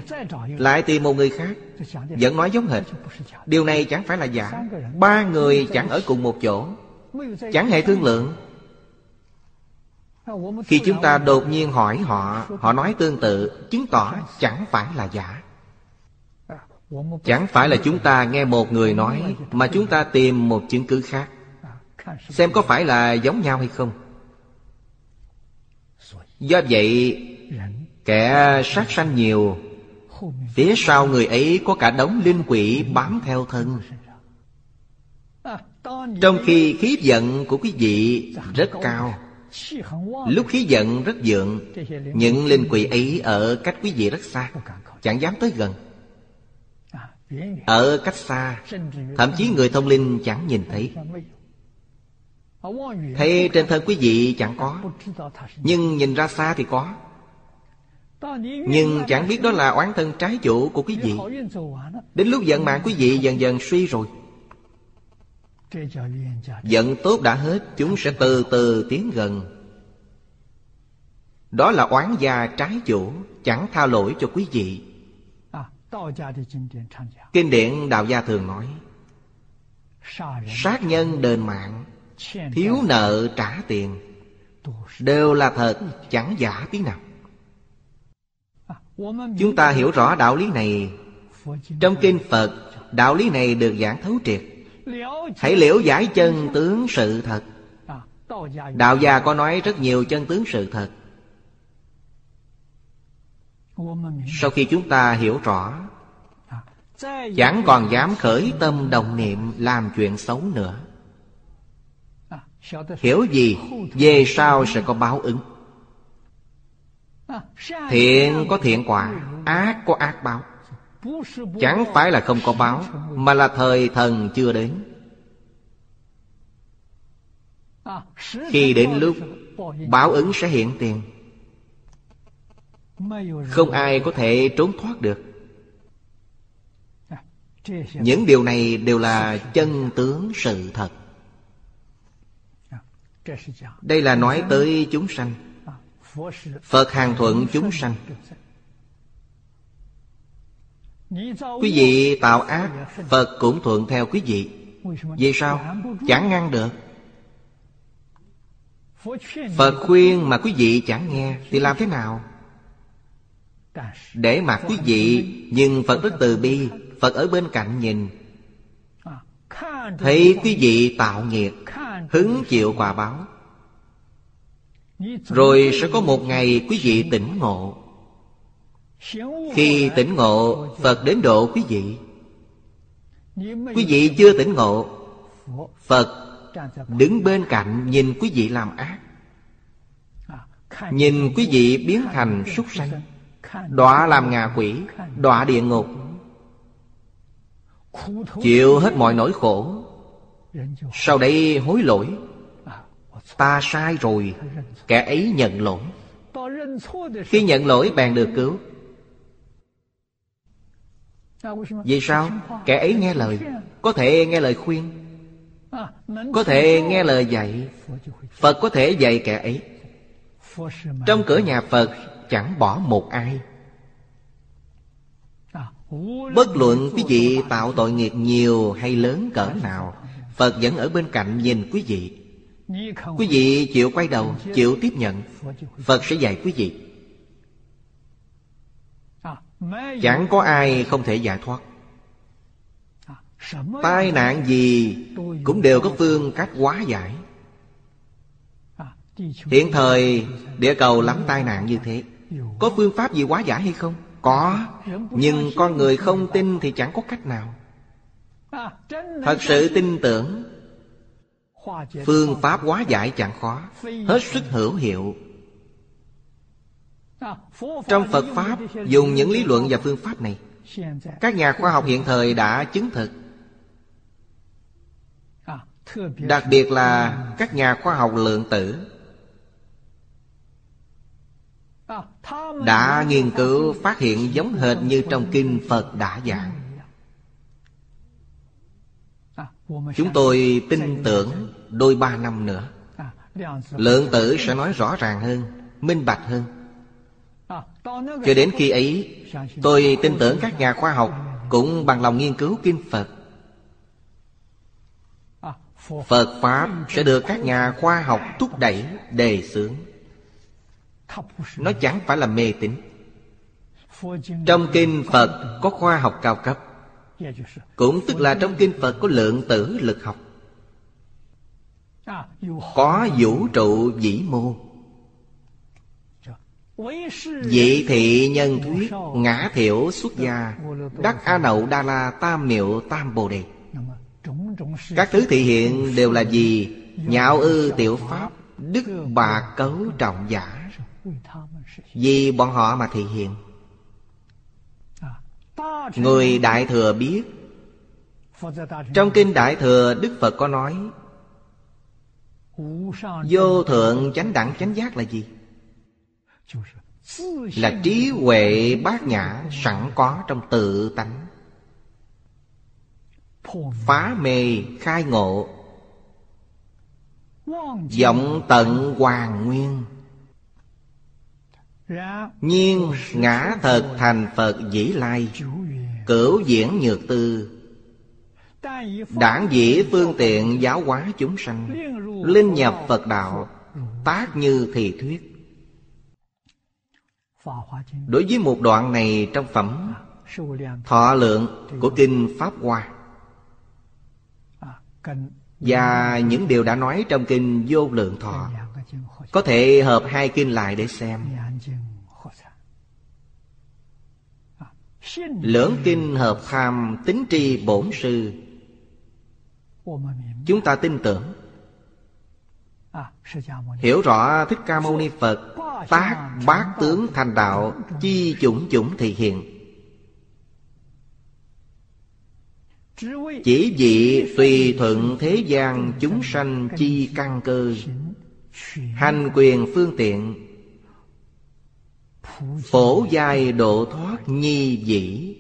Lại tìm một người khác, Vẫn nói giống hệt. Điều này chẳng phải là giả. Ba người chẳng ở cùng một chỗ, Chẳng hề thương lượng. Khi chúng ta đột nhiên hỏi họ Họ nói tương tự, Chứng tỏ chẳng phải là giả. Chẳng phải là chúng ta nghe một người nói, Mà chúng ta tìm một chứng cứ khác. Xem có phải là giống nhau hay không. Do vậy, Kẻ sát sanh nhiều, Phía sau người ấy có cả đống linh quỷ bám theo thân. Trong khi khí giận của quý vị rất cao, Lúc khí giận rất dượng Những linh quỷ ấy ở cách quý vị rất xa, Chẳng dám tới gần. Ở cách xa, Thậm chí người thông linh chẳng nhìn thấy. Thấy trên thân quý vị chẳng có, Nhưng nhìn ra xa thì có. Nhưng chẳng biết đó là oán thân trái chủ của quý vị. Đến lúc giận mạng quý vị dần dần suy rồi. Giận tốt đã hết, Chúng sẽ từ từ tiến gần. Đó là oán gia trái chủ, Chẳng tha lỗi cho quý vị. Kinh điển Đạo Gia thường nói, Sát nhân đền mạng Thiếu nợ trả tiền. Đều là thật, chẳng giả tí nào. Chúng ta hiểu rõ đạo lý này. Trong kinh Phật, Đạo lý này được giảng thấu triệt. Hãy liễu giải chân tướng sự thật. Đạo gia có nói rất nhiều chân tướng sự thật. Sau khi chúng ta hiểu rõ, Chẳng còn dám khởi tâm đồng niệm làm chuyện xấu nữa. Hiểu gì, Về sau sẽ có báo ứng. Thiện có thiện quả, Ác có ác báo. Chẳng phải là không có báo, Mà là thời thần chưa đến. Khi đến lúc, Báo ứng sẽ hiện tiền. Không ai có thể trốn thoát được. Những điều này đều là chân tướng sự thật đây là nói tới chúng sanh. Phật hàng thuận chúng sanh Quý vị tạo ác Phật cũng thuận theo quý vị. Vì sao? Chẳng ngăn được. Phật khuyên mà quý vị chẳng nghe Thì làm thế nào? Để mặc quý vị Nhưng Phật rất từ bi Phật ở bên cạnh nhìn. Thấy quý vị tạo nghiệp Hứng chịu quả báo. Rồi sẽ có một ngày quý vị tỉnh ngộ. Khi tỉnh ngộ, Phật đến độ quý vị. Quý vị chưa tỉnh ngộ, Phật đứng bên cạnh nhìn quý vị làm ác. Nhìn quý vị biến thành súc sanh, Đọa làm ngạ quỷ, Đọa địa ngục. Chịu hết mọi nỗi khổ sau đây hối lỗi. Ta sai rồi. Kẻ ấy nhận lỗi. Khi nhận lỗi bèn được cứu. Vì sao? Kẻ ấy nghe lời. Có thể nghe lời khuyên. Có thể nghe lời dạy. Phật có thể dạy kẻ ấy. Trong cửa nhà Phật, chẳng bỏ một ai. Bất luận quý vị tạo tội nghiệp nhiều hay lớn cỡ nào Phật vẫn ở bên cạnh nhìn quý vị. Quý vị chịu quay đầu, chịu tiếp nhận. Phật sẽ dạy quý vị. Chẳng có ai không thể giải thoát. Tai nạn gì cũng đều có phương cách hóa giải. Hiện thời địa cầu lắm tai nạn như thế. Có phương pháp gì hóa giải hay không? Có. Nhưng con người không tin thì chẳng có cách nào. Thật sự tin tưởng. Phương pháp hóa giải chẳng khó. Hết sức hữu hiệu. Trong Phật Pháp, Dùng những lý luận và phương pháp này, Các nhà khoa học hiện thời đã chứng thực. Đặc biệt là các nhà khoa học lượng tử Đã nghiên cứu phát hiện giống hệt như trong kinh Phật đã giảng. Chúng tôi tin tưởng đôi ba năm nữa. Lượng tử sẽ nói rõ ràng hơn, Minh bạch hơn. Cho đến khi ấy, Tôi tin tưởng các nhà khoa học Cũng bằng lòng nghiên cứu kinh Phật. Phật Pháp sẽ được các nhà khoa học thúc đẩy, đề xướng. Nó chẳng phải là mê tín. Trong kinh Phật có khoa học cao cấp. Cũng tức là trong kinh Phật có lượng tử lực học. Có vũ trụ vĩ mô. Dị thị nhân thuyết Ngã thiểu xuất gia, Đắc A Nậu Đa La Tam Miệu Tam Bồ Đề. Các thứ thị hiện đều là gì? Nhạo ư tiểu pháp, Đức bà cấu trọng giả. Vì bọn họ mà thị hiện. Người Đại Thừa biết. Trong Kinh Đại Thừa, Đức Phật có nói, Vô thượng chánh đẳng, chánh giác là gì? Là trí huệ bát nhã sẵn có trong tự tánh. Phá mê, khai ngộ. Vọng tận hoàng nguyên nhiên ngã thật thành phật dĩ lai, cửu diễn nhược tư. Đảng dĩ phương tiện giáo hóa chúng sanh, linh nhập phật đạo, tác như thì thuyết. Đối với một đoạn này trong phẩm thọ lượng của kinh pháp hoa, và những điều đã nói trong kinh vô lượng thọ, Có thể hợp hai kinh lại để xem. Lưỡng kinh hợp tham tính tri bổn sư. Chúng ta tin tưởng. Hiểu rõ Thích Ca Mâu Ni Phật, Tác bát tướng thành đạo, Chi chủng chủng thị hiện. Chỉ vị tùy thuận thế gian chúng sanh chi căn cơ, Hành quyền phương tiện Phổ giai độ thoát nhi dĩ.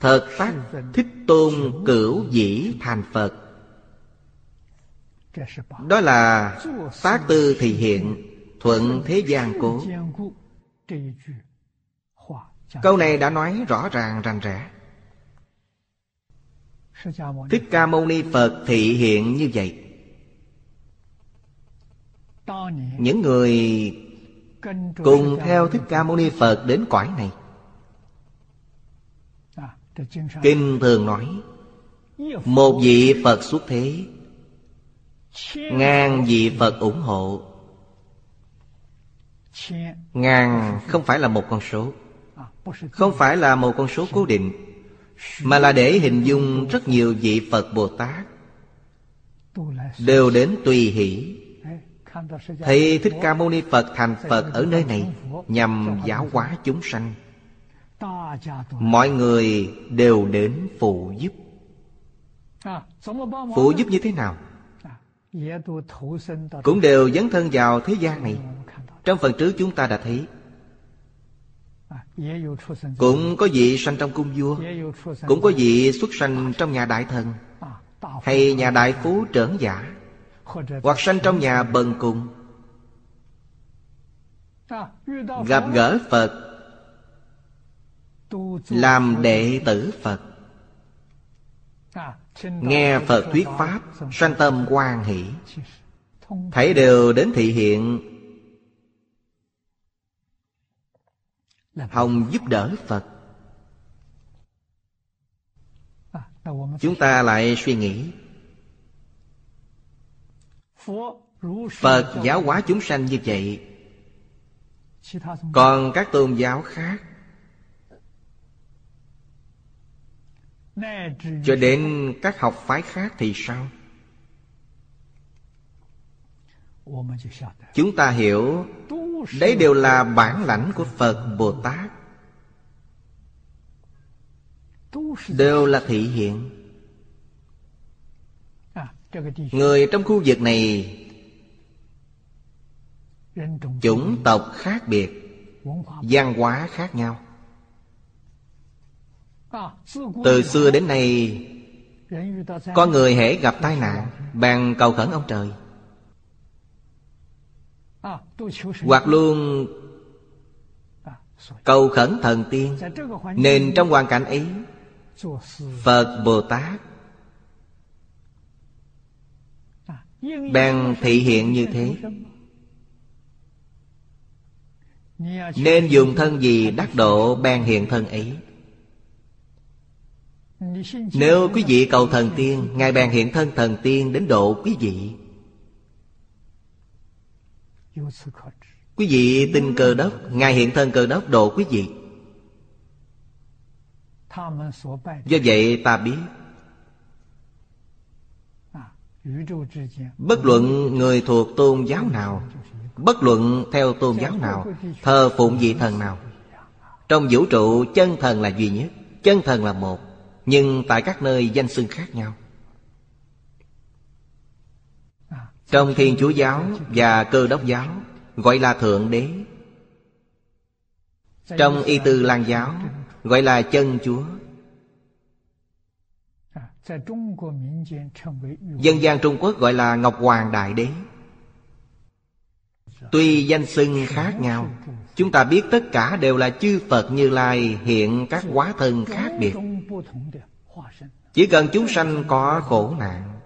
Thật tác thích tôn cửu dĩ thành Phật. Đó là tác tư thị hiện, Thuận thế gian cố. Câu này đã nói rõ ràng, rành rẽ. Thích Ca Mâu Ni Phật thị hiện như vậy. Những người cùng theo Thích Ca Mâu Ni Phật đến cõi này. Kinh thường nói Một vị Phật xuất thế Ngàn vị Phật ủng hộ. Ngàn không phải là một con số Không phải là một con số cố định Mà là để hình dung rất nhiều vị Phật Bồ Tát Đều đến tùy hỷ Thấy Thích Ca Mâu Ni Phật thành Phật ở nơi này Nhằm giáo hóa chúng sanh. Mọi người đều đến phụ giúp. Phụ giúp như thế nào? Cũng đều dấn thân vào thế gian này. Trong phần trước chúng ta đã thấy. Cũng có vị sanh trong cung vua. Cũng có vị xuất sanh trong nhà đại thần. Hay nhà đại phú trưởng giả. Hoặc sanh trong nhà bần cùng. Gặp gỡ Phật, Làm đệ tử Phật. Nghe Phật thuyết Pháp, Sanh tâm quan hỷ. Thấy đều đến thị hiện. Hồng giúp đỡ Phật. Chúng ta lại suy nghĩ. Phật giáo hóa chúng sanh như vậy, Còn các tôn giáo khác? Cho đến các học phái khác thì sao? Chúng ta hiểu, Đấy đều là bản lãnh của Phật Bồ Tát. Đều là thị hiện. Người trong khu vực này Chủng tộc khác biệt Văn hóa khác nhau. Từ xưa đến nay Có người hễ gặp tai nạn Bàn cầu khẩn ông trời. Hoặc luôn Cầu khẩn thần tiên. Nên trong hoàn cảnh ấy Phật Bồ Tát Bèn thị hiện như thế. Nên dùng thân gì đắc độ bèn hiện thân ấy? Nếu quý vị cầu thần tiên, Ngài bèn hiện thân thần tiên đến độ quý vị. Quý vị tin cơ đốc, Ngài hiện thân cơ đốc độ quý vị. Do vậy ta biết Bất luận người thuộc tôn giáo nào, Bất luận theo tôn giáo nào, Thờ phụng vị thần nào, Trong vũ trụ chân thần là duy nhất, Chân thần là một, Nhưng tại các nơi danh xưng khác nhau. Trong Thiên Chúa Giáo và Cơ Đốc Giáo, Gọi là Thượng Đế. Trong Y Tư Lan Giáo, Gọi là Chân Chúa. Dân gian Trung Quốc gọi là Ngọc Hoàng Đại Đế. Tuy danh xưng khác nhau Chúng ta biết tất cả đều là chư Phật Như Lai, hiện các hóa thân khác biệt. Chỉ cần chúng sanh có khổ nạn.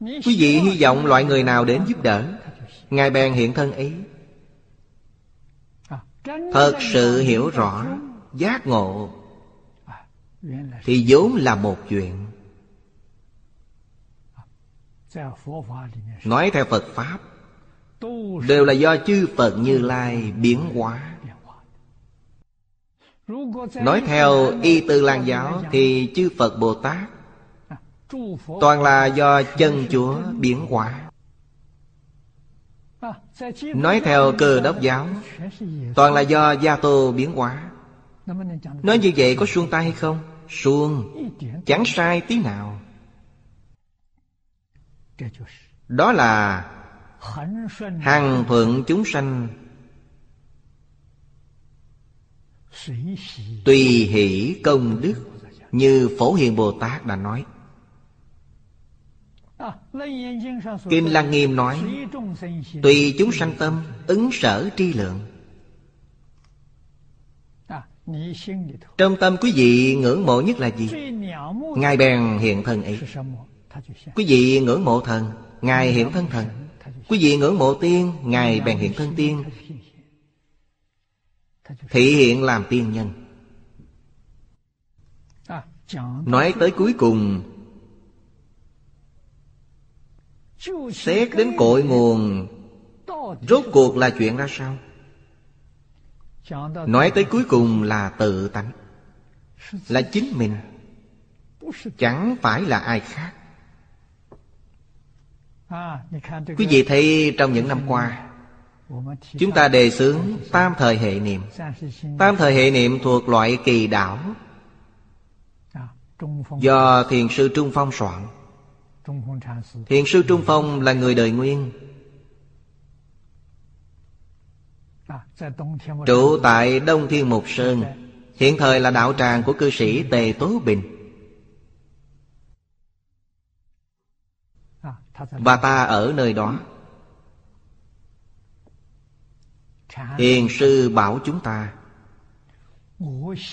Quý vị hy vọng loại người nào đến giúp đỡ, Ngài bèn hiện thân ấy. Thật sự hiểu rõ Giác ngộ thì vốn là một chuyện. Nói theo Phật Pháp, Đều là do chư Phật Như Lai biến hóa. Nói theo Y Tư Lan Giáo Thì chư Phật Bồ Tát Toàn là do chân Chúa biến hóa. Nói theo cơ đốc giáo, Toàn là do Gia Tô biến hóa. Nói như vậy có xuông tay hay không? Suông Chẳng sai tí nào. Đó là Hằng thuận chúng sanh. Tùy hỷ công đức, Như Phổ Hiền Bồ Tát đã nói. Kim Lăng Nghiêm nói, Tùy chúng sanh tâm, Ứng sở tri lượng. Trong tâm quý vị ngưỡng mộ nhất là gì? Ngài bèn hiện thân ấy. Quý vị ngưỡng mộ thần Ngài hiện thân thần. Quý vị ngưỡng mộ tiên Ngài bèn hiện thân tiên. Thị hiện làm tiên nhân. Nói tới cuối cùng Xét đến cội nguồn Rốt cuộc là chuyện ra sao Nói tới cuối cùng là tự tánh. Là chính mình. Chẳng phải là ai khác. Quý vị thấy trong những năm qua, Chúng ta đề xướng tam thời hệ niệm. Tam thời hệ niệm thuộc loại kỳ đảo. Do thiền sư Trung Phong soạn. Thiền sư Trung Phong là người đời nguyên. Trụ tại Đông Thiên Mục Sơn. Hiện thời là đạo tràng của cư sĩ Tề Tố Bình. Và ta ở nơi đó. Thiền sư bảo chúng ta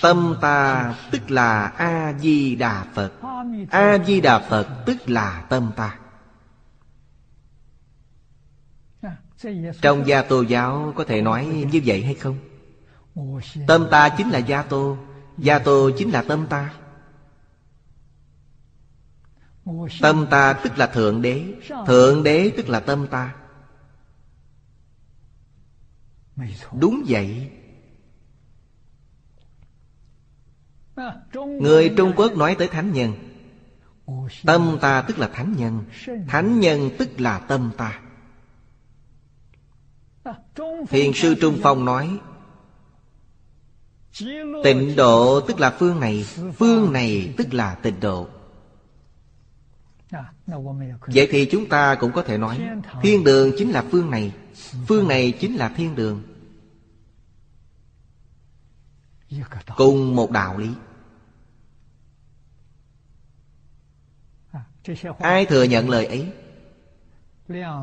Tâm ta tức là A-di-đà Phật. A-di-đà Phật tức là tâm ta Trong gia tô giáo có thể nói như vậy hay không? Tâm ta chính là gia tô Gia tô chính là tâm ta. Tâm ta tức là Thượng Đế Thượng Đế tức là tâm ta. Đúng vậy. Người Trung Quốc nói tới Thánh Nhân. Tâm ta tức là Thánh Nhân Thánh Nhân tức là tâm ta. Thiền sư Trung Phong nói, Tịnh độ tức là phương này Phương này tức là tịnh độ. Vậy thì chúng ta cũng có thể nói, Thiên đường chính là phương này Phương này chính là thiên đường. Cùng một đạo lý. Ai thừa nhận lời ấy?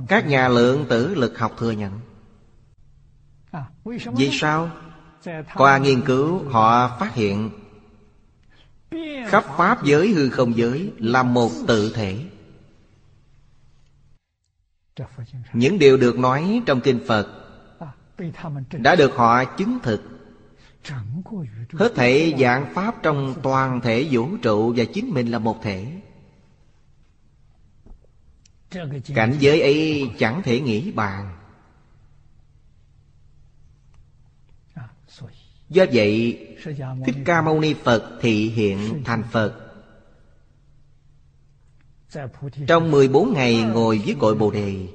Các nhà lượng tử lực học thừa nhận. Vì sao? Qua nghiên cứu, họ phát hiện Khắp Pháp giới hư không giới Là một tự thể. Những điều được nói trong Kinh Phật Đã được họ chứng thực. Hết thể dạng Pháp trong toàn thể vũ trụ Và chính mình là một thể. Cảnh giới ấy chẳng thể nghĩ bàn. Do vậy, Thích Ca Mâu Ni Phật thị hiện thành Phật Trong 14 ngày ngồi dưới cội Bồ Đề,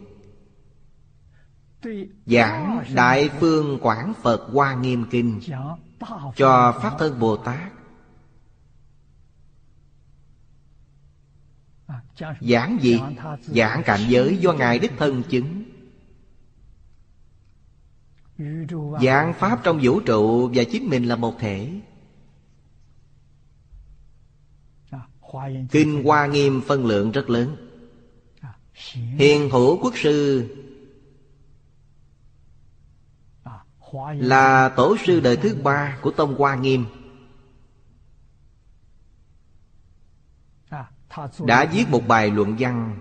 Giảng Đại Phương Quảng Phật Hoa Nghiêm Kinh Cho Pháp Thân Bồ Tát Giảng gì? Giảng cảnh giới do Ngài Đích Thân chứng Dạng Pháp trong vũ trụ và chính mình là một thể. Kinh Hoa Nghiêm phân lượng rất lớn. Hiền hữu quốc sư Là tổ sư đời thứ ba của Tông Hoa Nghiêm. Đã viết một bài luận văn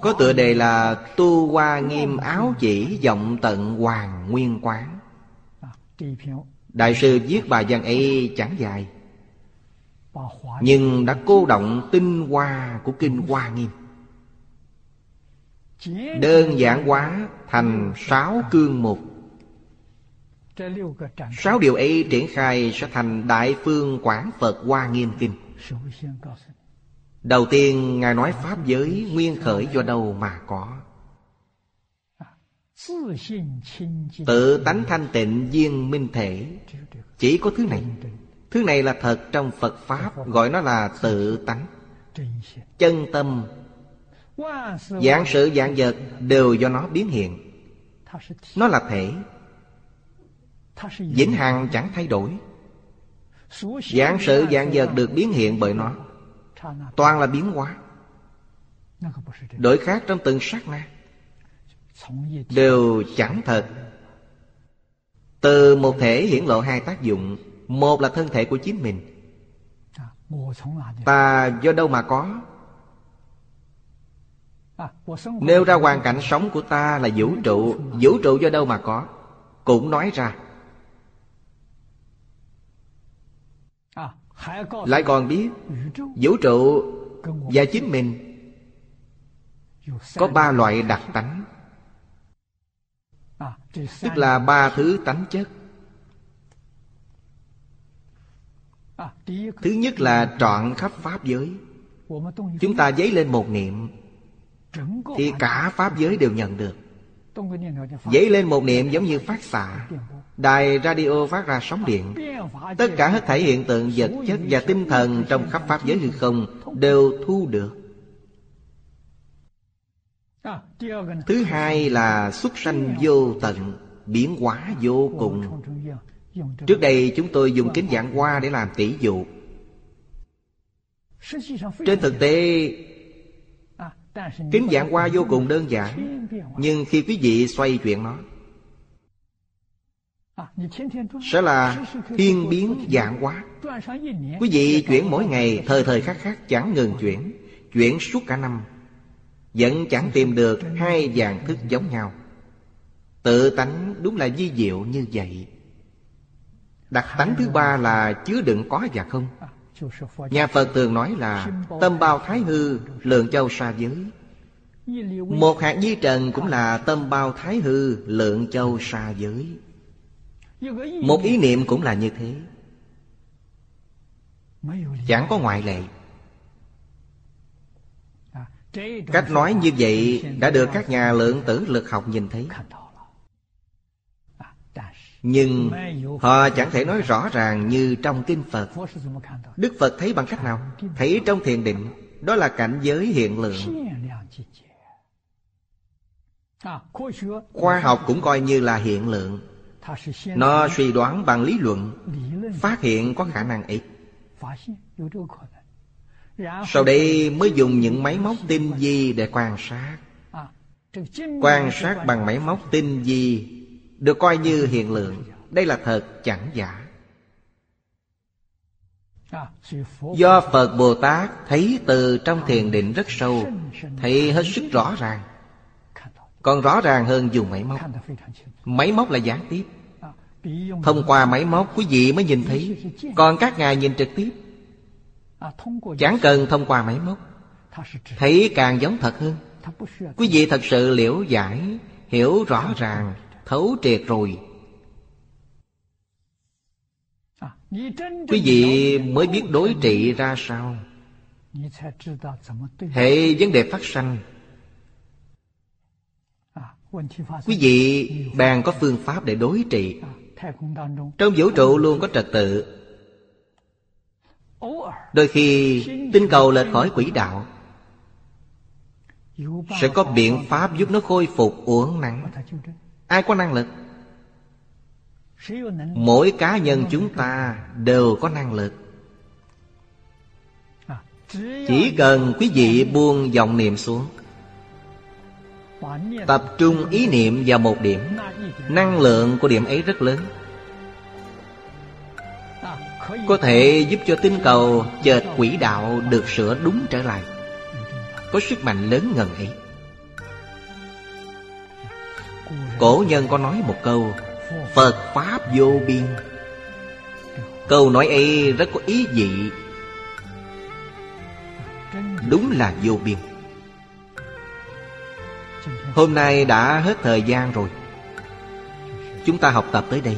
có tựa đề là Tu Hoa Nghiêm Áo Chỉ Vọng Tận Hoàng Nguyên Quán. Đại sư viết bài văn ấy chẳng dài. Nhưng đã cô động tinh hoa của Kinh Hoa Nghiêm. Đơn giản hóa thành sáu cương mục. Sáu điều ấy triển khai sẽ thành Đại Phương Quảng Phật Hoa Nghiêm Kinh. Đầu tiên, Ngài nói Pháp giới nguyên khởi do đâu mà có. Tự tánh thanh tịnh viên minh thể. Chỉ có thứ này. Thứ này là thật trong Phật Pháp, Gọi nó là tự tánh. Chân tâm Dạng sự dạng vật đều do nó biến hiện. Nó là thể. Vĩnh hằng chẳng thay đổi. Dạng sự dạng vật được biến hiện bởi nó. Toàn là biến hóa. Đổi khác trong từng sát na. Đều chẳng thật. Từ một thể hiển lộ hai tác dụng. Một là thân thể của chính mình. Ta do đâu mà có? Nêu ra hoàn cảnh sống của ta là vũ trụ. Vũ trụ do đâu mà có? Cũng nói ra. Lại còn biết Vũ trụ và chính mình Có ba loại đặc tánh, Tức là ba thứ tánh chất. Thứ nhất là trọn khắp Pháp giới. Chúng ta dấy lên một niệm Thì cả Pháp giới đều nhận được. Dấy lên một niệm giống như phát xạ. Đài radio phát ra sóng điện. Tất cả hết thảy hiện tượng vật chất và tinh thần Trong khắp Pháp giới hư không Đều thu được. Thứ hai là xuất sanh vô tận, Biến hóa vô cùng. Trước đây chúng tôi dùng kính dạng hoa để làm tỷ dụ. Trên thực tế, Kính dạng hoa vô cùng đơn giản, Nhưng khi quý vị xoay chuyện nó sẽ là thiên biến dạng hóa。Quý vị chuyển mỗi ngày Thời thời khắc khắc chẳng ngừng chuyển Chuyển suốt cả năm. Vẫn chẳng tìm được hai dạng thức giống nhau. Tự tánh đúng là di diệu như vậy. Đặc tánh thứ ba là chứa đựng có và không. Nhà Phật thường nói là Tâm bao thái hư Lượng châu xa giới. Một hạt di trần cũng là Tâm bao thái hư Lượng châu xa giới một ý niệm cũng là như thế. Chẳng có ngoại lệ. Cách nói như vậy Đã được các nhà lượng tử lực học nhìn thấy. Nhưng họ chẳng thể nói rõ ràng như trong kinh Phật. Đức Phật thấy bằng cách nào? Thấy trong thiền định. Đó là cảnh giới hiện lượng. Khoa học cũng coi như là hiện lượng. Nó suy đoán bằng lý luận Phát hiện có khả năng ấy. Sau đây mới dùng những máy móc tinh vi để quan sát. Quan sát bằng máy móc tinh vi Được coi như hiện lượng. Đây là thật chẳng giả. Do Phật Bồ Tát thấy từ trong thiền định rất sâu Thấy hết sức rõ ràng. Còn rõ ràng hơn dùng máy móc. Máy móc là gián tiếp Thông qua máy móc, quý vị mới nhìn thấy. Còn các ngài nhìn trực tiếp. Chẳng cần thông qua máy móc. Thấy càng giống thật hơn. Quý vị thật sự liễu giải, Hiểu rõ ràng, Thấu triệt rồi. Quý vị mới biết đối trị ra sao. Hệ vấn đề phát sanh. Quý vị bàn có phương pháp để đối trị. Trong vũ trụ luôn có trật tự. Đôi khi, tinh cầu lệch khỏi quỹ đạo. Sẽ có biện pháp giúp nó khôi phục uổng nắng. Ai có năng lực? Mỗi cá nhân chúng ta đều có năng lực. Chỉ cần quý vị buông dòng niệm xuống tập trung ý niệm vào một điểm. Năng lượng của điểm ấy rất lớn. Có thể giúp cho tinh cầu chợt quỹ đạo được sửa đúng trở lại. Có sức mạnh lớn ngần ấy. Cổ nhân có nói một câu, Phật Pháp vô biên. Câu nói ấy rất có ý vị. Đúng là vô biên. Hôm nay đã hết thời gian rồi. Chúng ta học tập tới đây.